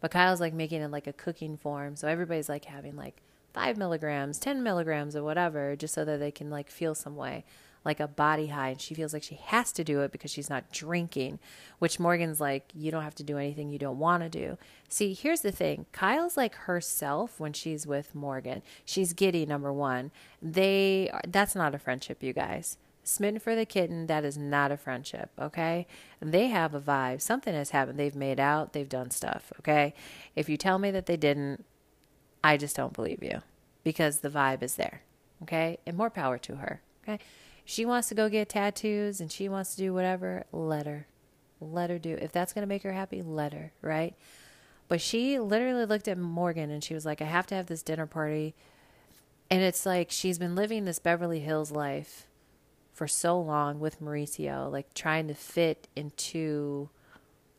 But Kyle's like making it like a cooking form. So everybody's like having like five milligrams, 10 milligrams, or whatever, just so that they can like feel some way, like a body high. And she feels like she has to do it because she's not drinking, which Morgan's like, you don't have to do anything you don't want to do. See, here's the thing Kyle's like herself when she's with Morgan. She's giddy, number one. They, that's not a friendship, you guys smitten for the kitten, that is not a friendship, okay? They have a vibe. Something has happened. They've made out, they've done stuff, okay? If you tell me that they didn't, I just don't believe you because the vibe is there, okay? And more power to her, okay? She wants to go get tattoos and she wants to do whatever, let her. Let her do. If that's going to make her happy, let her, right? But she literally looked at Morgan and she was like, I have to have this dinner party. And it's like she's been living this Beverly Hills life for so long with Mauricio, like trying to fit into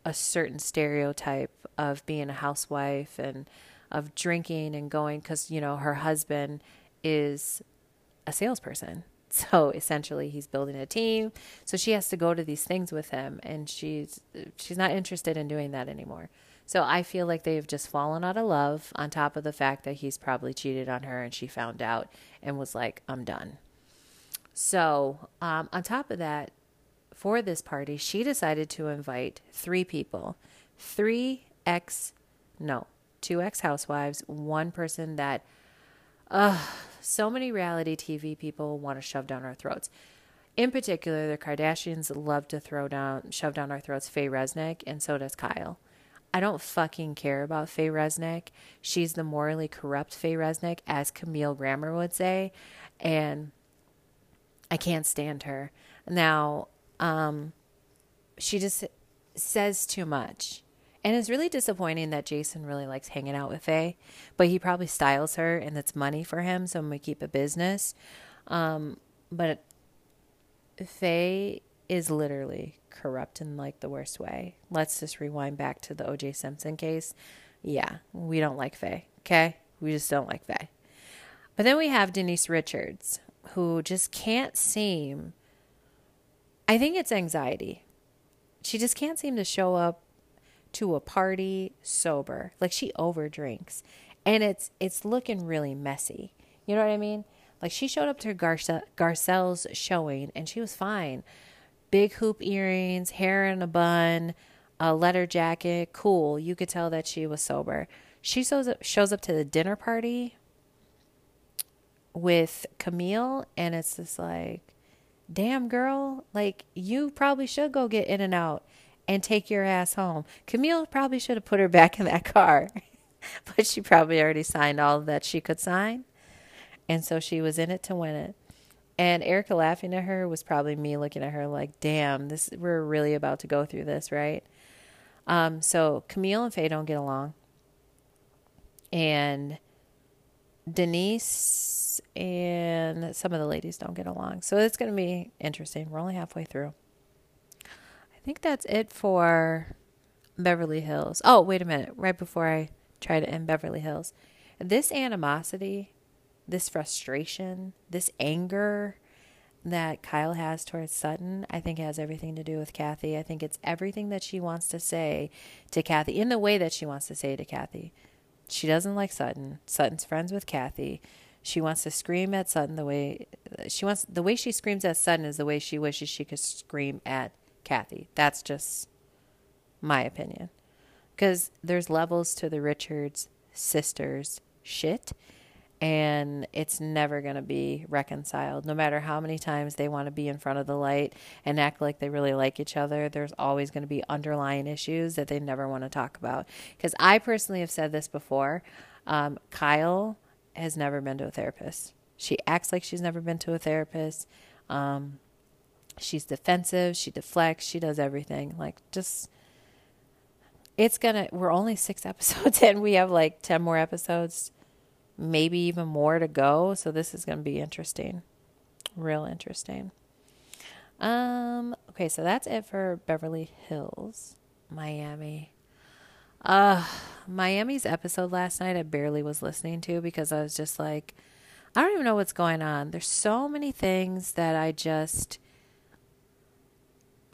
a certain stereotype of being a housewife and of drinking and going because, you know, her husband is a salesperson. So essentially he's building a team. So she has to go to these things with him and she's she's not interested in doing that anymore. So I feel like they've just fallen out of love on top of the fact that he's probably cheated on her and she found out and was like, I'm done. So, um, on top of that, for this party, she decided to invite three people three ex, no, two ex housewives, one person that, uh, so many reality TV people want to shove down our throats. In particular, the Kardashians love to throw down, shove down our throats Faye Resnick, and so does Kyle. I don't fucking care about Faye Resnick. She's the morally corrupt Faye Resnick, as Camille Grammer would say. And I can't stand her. Now, um, she just says too much. And it's really disappointing that Jason really likes hanging out with Faye, but he probably styles her and that's money for him, so I'm going to keep a business. Um, but Faye is literally corrupt in like the worst way. Let's just rewind back to the OJ Simpson case. Yeah, we don't like Faye, okay? We just don't like Faye. But then we have Denise Richards, who just can't seem I think it's anxiety. She just can't seem to show up to a party sober. Like she overdrinks. And it's it's looking really messy. You know what I mean? Like she showed up to Garce- Garcelle's showing and she was fine. Big hoop earrings, hair in a bun, a leather jacket, cool. You could tell that she was sober. She shows up, shows up to the dinner party with Camille, and it's just like, damn, girl, like you probably should go get in and out and take your ass home. Camille probably should have put her back in that car, <laughs> but she probably already signed all that she could sign. And so she was in it to win it. And Erika laughing at her was probably me looking at her like, damn, this we're really about to go through this, right? Um, so Camille and Faye don't get along. And Denise and some of the ladies don't get along. So it's going to be interesting. We're only halfway through. I think that's it for Beverly Hills. Oh, wait a minute. Right before I try to end Beverly Hills, this animosity, this frustration, this anger that Kyle has towards Sutton, I think has everything to do with Kathy. I think it's everything that she wants to say to Kathy in the way that she wants to say to Kathy. She doesn't like Sutton. Sutton's friends with Kathy. She wants to scream at Sutton the way she wants the way she screams at Sutton is the way she wishes she could scream at Kathy. That's just my opinion. Cuz there's levels to the Richards sisters shit and it's never going to be reconciled no matter how many times they want to be in front of the light and act like they really like each other there's always going to be underlying issues that they never want to talk about because i personally have said this before um, kyle has never been to a therapist. She acts like she's never been to a therapist. Um, she's defensive. She deflects. She does everything. Like, just, it's gonna, we're only six <laughs> episodes in. We have like 10 more episodes, maybe even more to go. So this is gonna be interesting. Real interesting. Um, okay, so that's it for Beverly Hills, Miami. Uh, Miami's episode last night, I barely was listening to because I was just like, I don't even know what's going on. There's so many things that I just,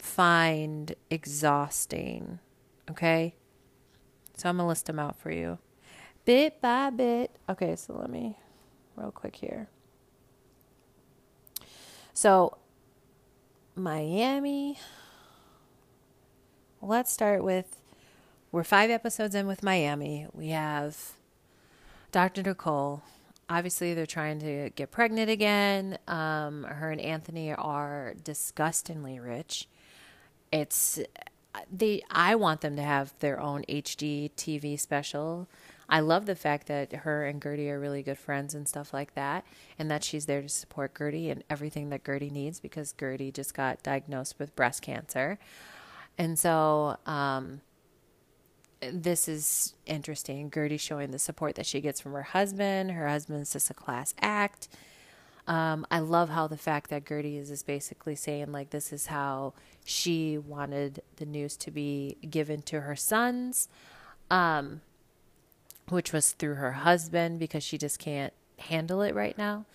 find exhausting. Okay? So I'm going to list them out for you bit by bit. Okay, so let me real quick here. So, Miami. Let's start with we're five episodes in with Miami. We have Dr. Nicole. Obviously, they're trying to get pregnant again. Um, her and Anthony are disgustingly rich. It's they. I want them to have their own HGTV special I love the fact that her and Guerdy are really good friends and stuff like that, and that she's there to support Guerdy and everything that Guerdy needs because Guerdy just got diagnosed with breast cancer. And so, um, this is interesting. Guerdy showing the support that she gets from her husband. Her husband's just a class act. Um, I love how the fact that Guerdy is, is basically saying, like, this is how she wanted the news to be given to her sons. Um, which was through her husband because she just can't handle it right now.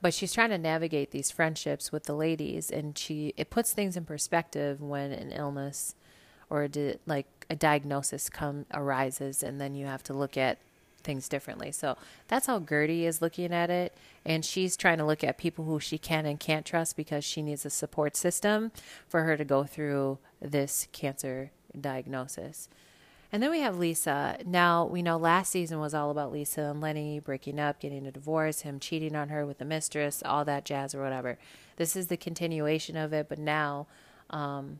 But she's trying to navigate these friendships with the ladies, and she it puts things in perspective when an illness or a di- like a diagnosis come arises, and then you have to look at things differently. So that's how Guerdy is looking at it. And she's trying to look at people who she can and can't trust because she needs a support system for her to go through this cancer diagnosis. And then we have Lisa. Now, we know last season was all about Lisa and Lenny breaking up, getting a divorce, him cheating on her with the mistress, all that jazz or whatever. This is the continuation of it, but now um,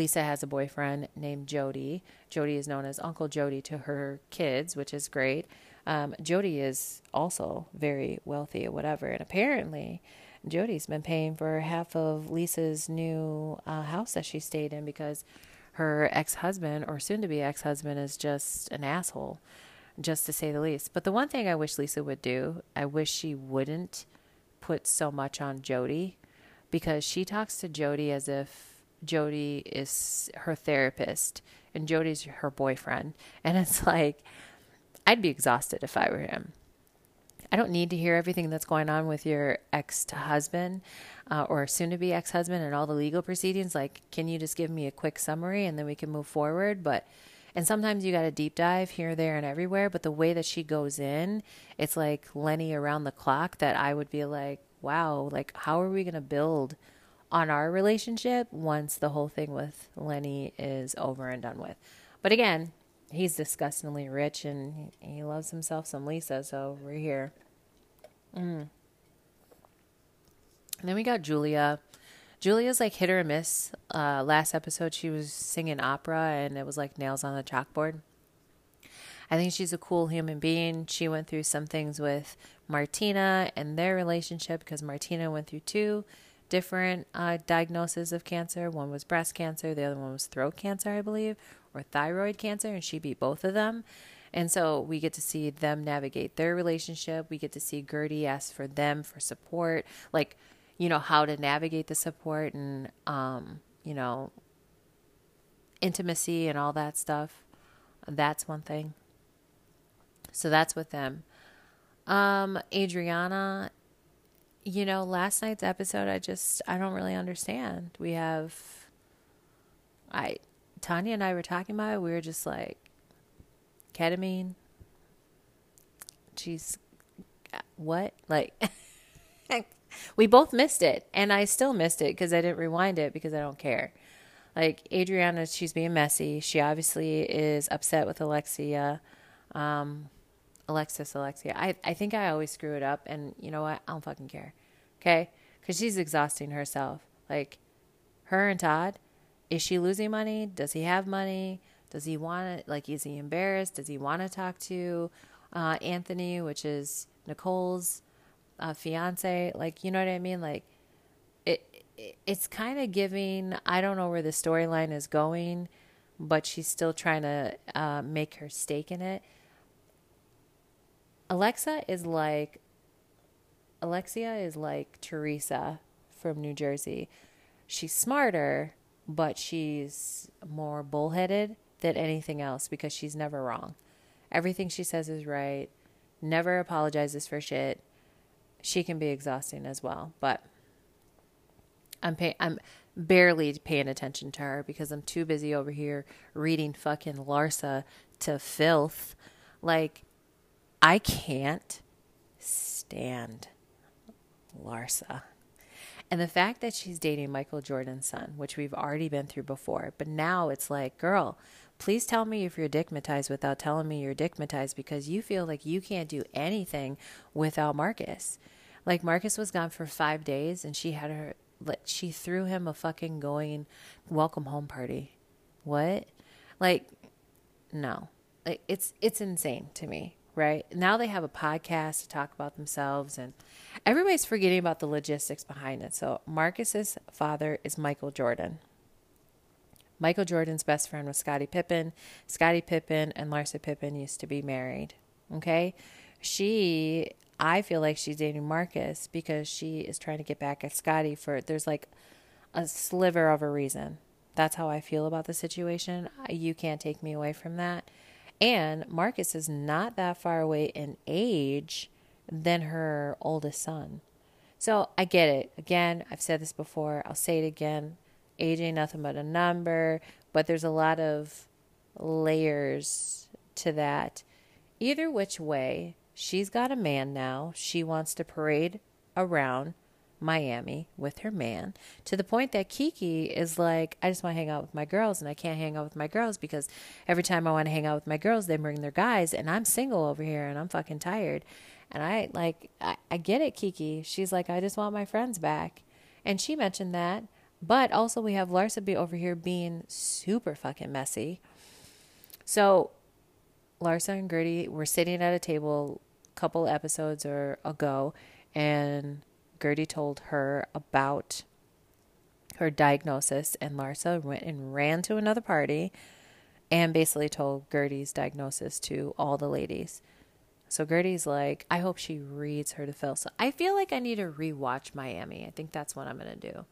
Lisa has a boyfriend named Jody. Jody is known as Uncle Jody to her kids, which is great. Um, Jody is also very wealthy or whatever. And apparently, Jody's been paying for half of Lisa's new uh, house that she stayed in because her ex husband or soon to be ex husband is just an asshole, just to say the least. But the one thing I wish Lisa would do, I wish she wouldn't put so much on Jody because she talks to Jody as if Jody is her therapist and Jody's her boyfriend. And it's <laughs> like, I'd be exhausted if I were him. I don't need to hear everything that's going on with your ex husband uh, or soon to be ex husband and all the legal proceedings. Like, can you just give me a quick summary and then we can move forward? But, and sometimes you got to deep dive here, there, and everywhere. But the way that she goes in, it's like Lenny around the clock that I would be like, wow, like, how are we going to build on our relationship once the whole thing with Lenny is over and done with? But again, he's disgustingly rich and he loves himself some Lisa, so we're here. Mm. Then we got Julia. Julia's like hit or miss. Uh, last episode, she was singing opera and it was like nails on the chalkboard. I think she's a cool human being. She went through some things with Martina and their relationship because Martina went through two different uh, diagnoses of cancer. One was breast cancer, the other one was throat cancer, I believe, or thyroid cancer, and she beat both of them. And so we get to see them navigate their relationship. We get to see Guerdy ask for them for support, like, you know, how to navigate the support and, um, you know, intimacy and all that stuff. That's one thing. So that's with them. Um, Adriana, you know, last night's episode, I just, I don't really understand. We have, I, Tanya and I were talking about it. We were just like, ketamine. She's what? Like, <laughs> we both missed it, and I still missed it because I didn't rewind it because I don't care. Like Adriana, she's being messy. She obviously is upset with Alexia. Um, Alexis, Alexia. I, I think I always screw it up, and you know what? I don't fucking care. Okay? Because she's exhausting herself. Like, her and Todd, is she losing money? Does he have money? Does he want to, like, is he embarrassed? Does he want to talk to uh, Anthony, which is Nicole's uh, fiance? Like, you know what I mean? Like, it, it it's kind of giving, I don't know where the storyline is going, but she's still trying to uh, make her stake in it. Alexa is like, Alexia is like Teresa from New Jersey. She's smarter, but she's more bullheaded than anything else because she's never wrong. Everything she says is right, never apologizes for shit. She can be exhausting as well, but I'm pay- I'm barely paying attention to her because I'm too busy over here reading fucking Larsa to filth. Like, I can't stand Larsa. And the fact that she's dating Michael Jordan's son, which we've already been through before, but now it's like, girl, please tell me if you're dickmatized without telling me you're dickmatized because you feel like you can't do anything without Marcus. Like Marcus was gone for five days and she had her, like she threw him a fucking going welcome home party. What? Like, no. Like, it's, it's insane to me right? Now they have a podcast to talk about themselves, and everybody's forgetting about the logistics behind it. So, Marcus's father is Michael Jordan. Michael Jordan's best friend was Scottie Pippen. Scottie Pippen and Larsa Pippen used to be married. Okay. She, I feel like she's dating Marcus because she is trying to get back at Scottie for, there's like a sliver of a reason. That's how I feel about the situation. You can't take me away from that. And Marcus is not that far away in age than her oldest son. So I get it. Again, I've said this before. I'll say it again. Age ain't nothing but a number, but there's a lot of layers to that. Either which way, she's got a man now. She wants to parade around Miami with her man to the point that Kiki is like, I just want to hang out with my girls and I can't hang out with my girls because every time I want to hang out with my girls, they bring their guys and I'm single over here and I'm fucking tired. And I like, I, I get it, Kiki. She's like, I just want my friends back. And she mentioned that. But also, we have Larsa be over here being super fucking messy. So, Larsa and Guerdy were sitting at a table a couple episodes or ago, and Guerdy told her about her diagnosis, and Larsa went and ran to another party and basically told Guerdy's diagnosis to all the ladies. So Guerdy's like, I hope she reads her to Phil. So I feel like I need to rewatch Miami. I think that's what I'm gonna do.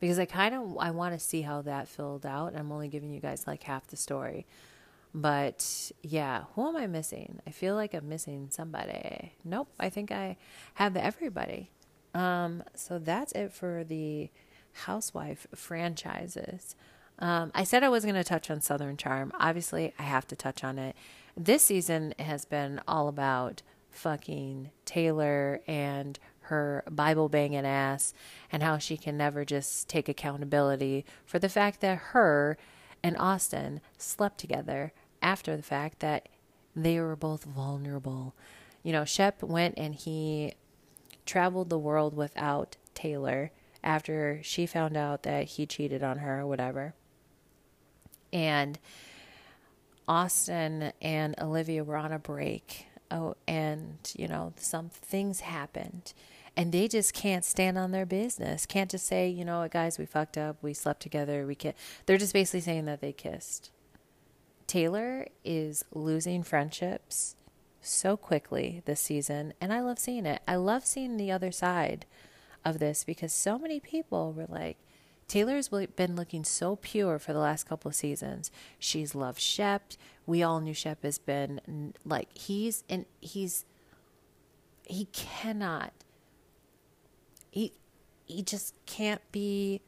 Because I kind of I want to see how that filled out. I'm only giving you guys like half the story. But yeah, who am I missing? I feel like I'm missing somebody. Nope, I think I have everybody. Um, so that's it for the housewife franchises. Um, I said I was going to touch on Southern Charm. Obviously, I have to touch on it. This season has been all about fucking Taylor and her Bible banging ass and how she can never just take accountability for the fact that her and Austin slept together after the fact that they were both vulnerable. You know, Shep went and he traveled the world without Taylor after she found out that he cheated on her or whatever. And Austin and Olivia were on a break. Oh, and you know, some things happened. And they just can't stand on their business. Can't just say, you know what, guys, we fucked up. We slept together. We kissed. They're just basically saying that they kissed. Taylor is losing friendships so quickly this season, and I love seeing it. I love seeing the other side of this because so many people were like, Taylor's been looking so pure for the last couple of seasons. She's loved Shep. We all knew Shep has been like he's and he's he cannot he he just can't be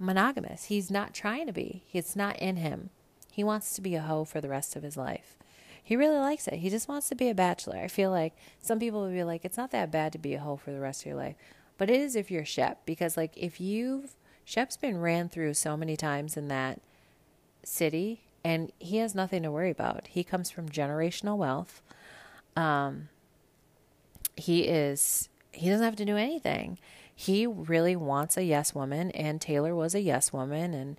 monogamous. He's not trying to be. It's not in him. He wants to be a hoe for the rest of his life. He really likes it. He just wants to be a bachelor. I feel like some people would be like, it's not that bad to be a hoe for the rest of your life. But it is if you're Shep, because like if you've Shep's been ran through so many times in that city and he has nothing to worry about. He comes from generational wealth. Um he is he doesn't have to do anything. He really wants a yes woman and Taylor was a yes woman and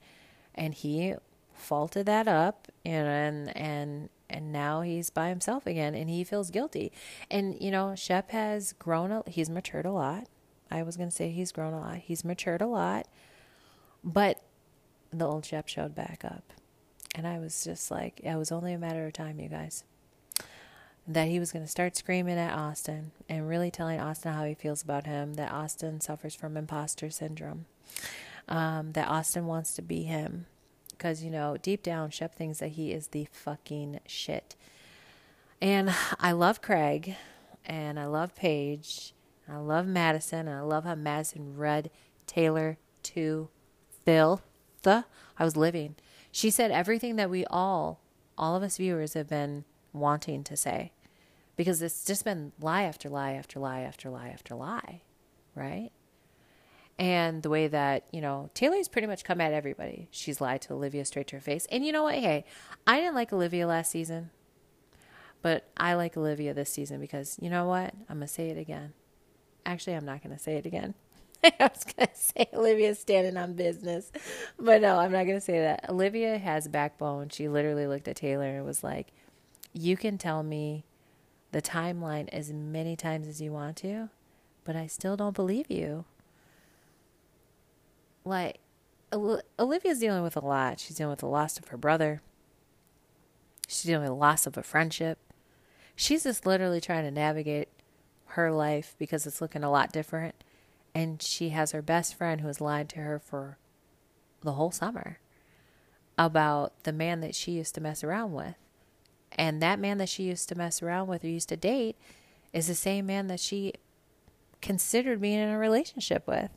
and he faulted that up and and and now he's by himself again and he feels guilty. And you know, Shep has grown a, he's matured a lot. I was going to say he's grown a lot. He's matured a lot. But the old Shep showed back up. And I was just like, it was only a matter of time, you guys. That he was going to start screaming at Austin and really telling Austin how he feels about him, that Austin suffers from imposter syndrome, um, that Austin wants to be him, because, you know, deep down, Shep thinks that he is the fucking shit. And I love Craig and I love Paige. I love Madison and I love how Madison read Taylor to Phil. The I was living. She said everything that we all, all of us viewers, have been wanting to say because it's just been lie after lie after lie after lie after lie, right? And the way that, you know, Taylor's pretty much come at everybody. She's lied to Olivia straight to her face. And you know what? Hey, I didn't like Olivia last season, but I like Olivia this season because you know what? I'm to say it again. Actually, I'm not to say it again. <laughs> I was to <laughs> say Olivia's standing on business, but no, I'm not to say that. Olivia has backbone. She literally looked at Taylor and was like, You can tell me the timeline as many times as you want to, but I still don't believe you. Like, Olivia's dealing with a lot. She's dealing with the loss of her brother. She's dealing with the loss of a friendship. She's just literally trying to navigate her life because it's looking a lot different and she has her best friend who has lied to her for the whole summer about the man that she used to mess around with. And that man that she used to mess around with or used to date is the same man that she considered being in a relationship with.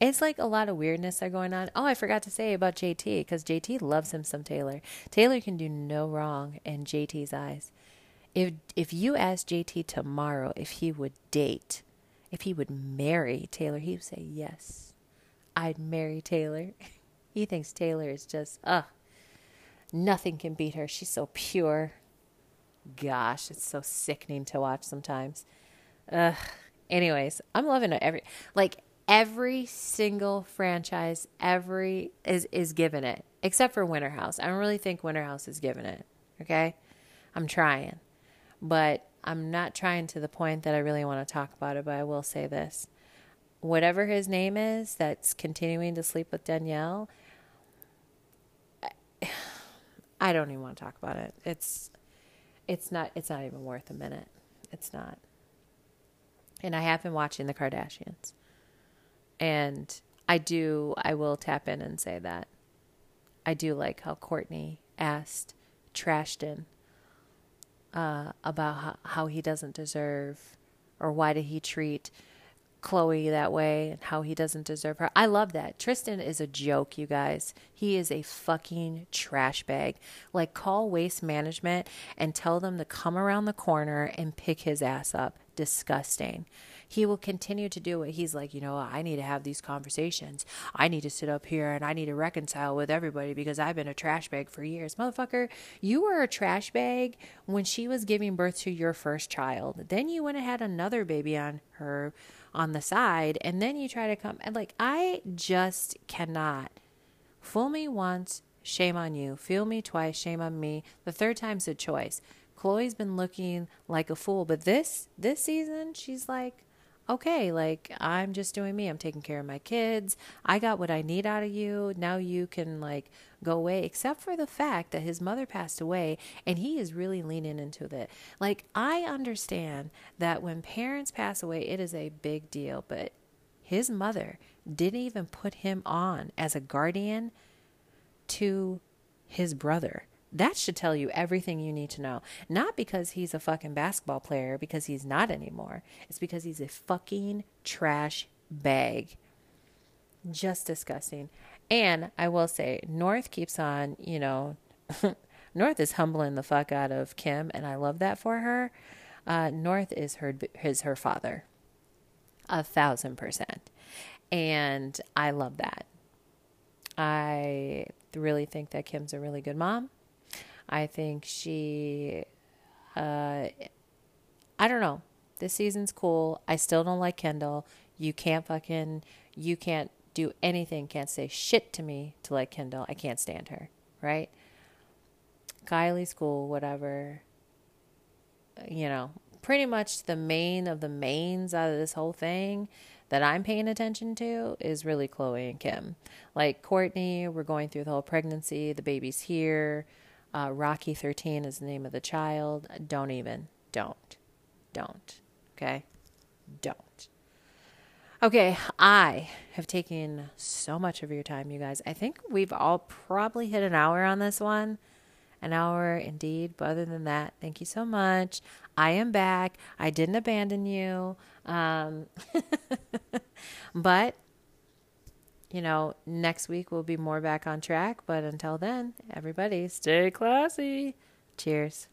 It's like a lot of weirdness are going on. Oh, I forgot to say about JT because JT loves him some Taylor. Taylor can do no wrong in JT's eyes. If if you ask JT tomorrow if he would date if he would marry Taylor, he would say, Yes, I'd marry Taylor. <laughs> he thinks Taylor is just, ugh, nothing can beat her. She's so pure. Gosh, it's so sickening to watch sometimes. Ugh. Anyways, I'm loving. Every like every single franchise, every is is giving it, except for Winter House. I don't really think Winter House is given it. Okay, I'm trying, but I'm not trying to the point that I really want to talk about it, but I will say this. Whatever his name is that's continuing to sleep with Danielle, I don't even want to talk about it. It's it's not it's not even worth a minute. It's not. And I have been watching the Kardashians. And I do I will tap in and say that. I do like how Kourtney asked Trashton uh, about how, how he doesn't deserve or why did he treat Khloe that way and how he doesn't deserve her. I love that. Tristan is a joke, you guys. He is a fucking trash bag. Like, call waste management and tell them to come around the corner and pick his ass up. Disgusting he will continue to do it. He's like, you know, I need to have these conversations. I need to sit up here and I need to reconcile with everybody because I've been a trash bag for years. Motherfucker, you were a trash bag when she was giving birth to your first child. Then you went and had another baby on her on the side and then you try to come and like I just cannot fool me once, shame on you. Feel me twice, shame on me. The third time's a choice. Khloe's been looking like a fool, but this this season she's like okay, like I'm just doing me. I'm taking care of my kids. I got what I need out of you. Now you can like go away, except for the fact that his mother passed away and he is really leaning into it. Like, I understand that when parents pass away, it is a big deal, but his mother didn't even put him on as a guardian to his brother. That should tell you everything you need to know. Not because he's a fucking basketball player, because he's not anymore. It's because he's a fucking trash bag. Just disgusting. And I will say, North keeps on, you know, <laughs> North is humbling the fuck out of Kim, and I love that for her. Uh, North is her is her father, a thousand percent, and I love that. I really think that Kim's a really good mom. I think she, uh, I don't know. This season's cool. I still don't like Kendall. You can't fucking, you can't do anything, can't say shit to me to like Kendall. I can't stand her, right? Kylie's cool, whatever. You know, pretty much the main of the mains out of this whole thing that I'm paying attention to is really Khloe and Kim. Like Kourtney, we're going through the whole pregnancy, the baby's here. Uh, Rocky 13 is the name of the child. Don't even. Don't. Don't. Okay? Don't. Okay, I have taken so much of your time, you guys. I think we've all probably hit an hour on this one. An hour indeed. But other than that, thank you so much. I am back. I didn't abandon you. Um, <laughs> but you know, next week we'll be more back on track. But until then, everybody stay classy. Cheers.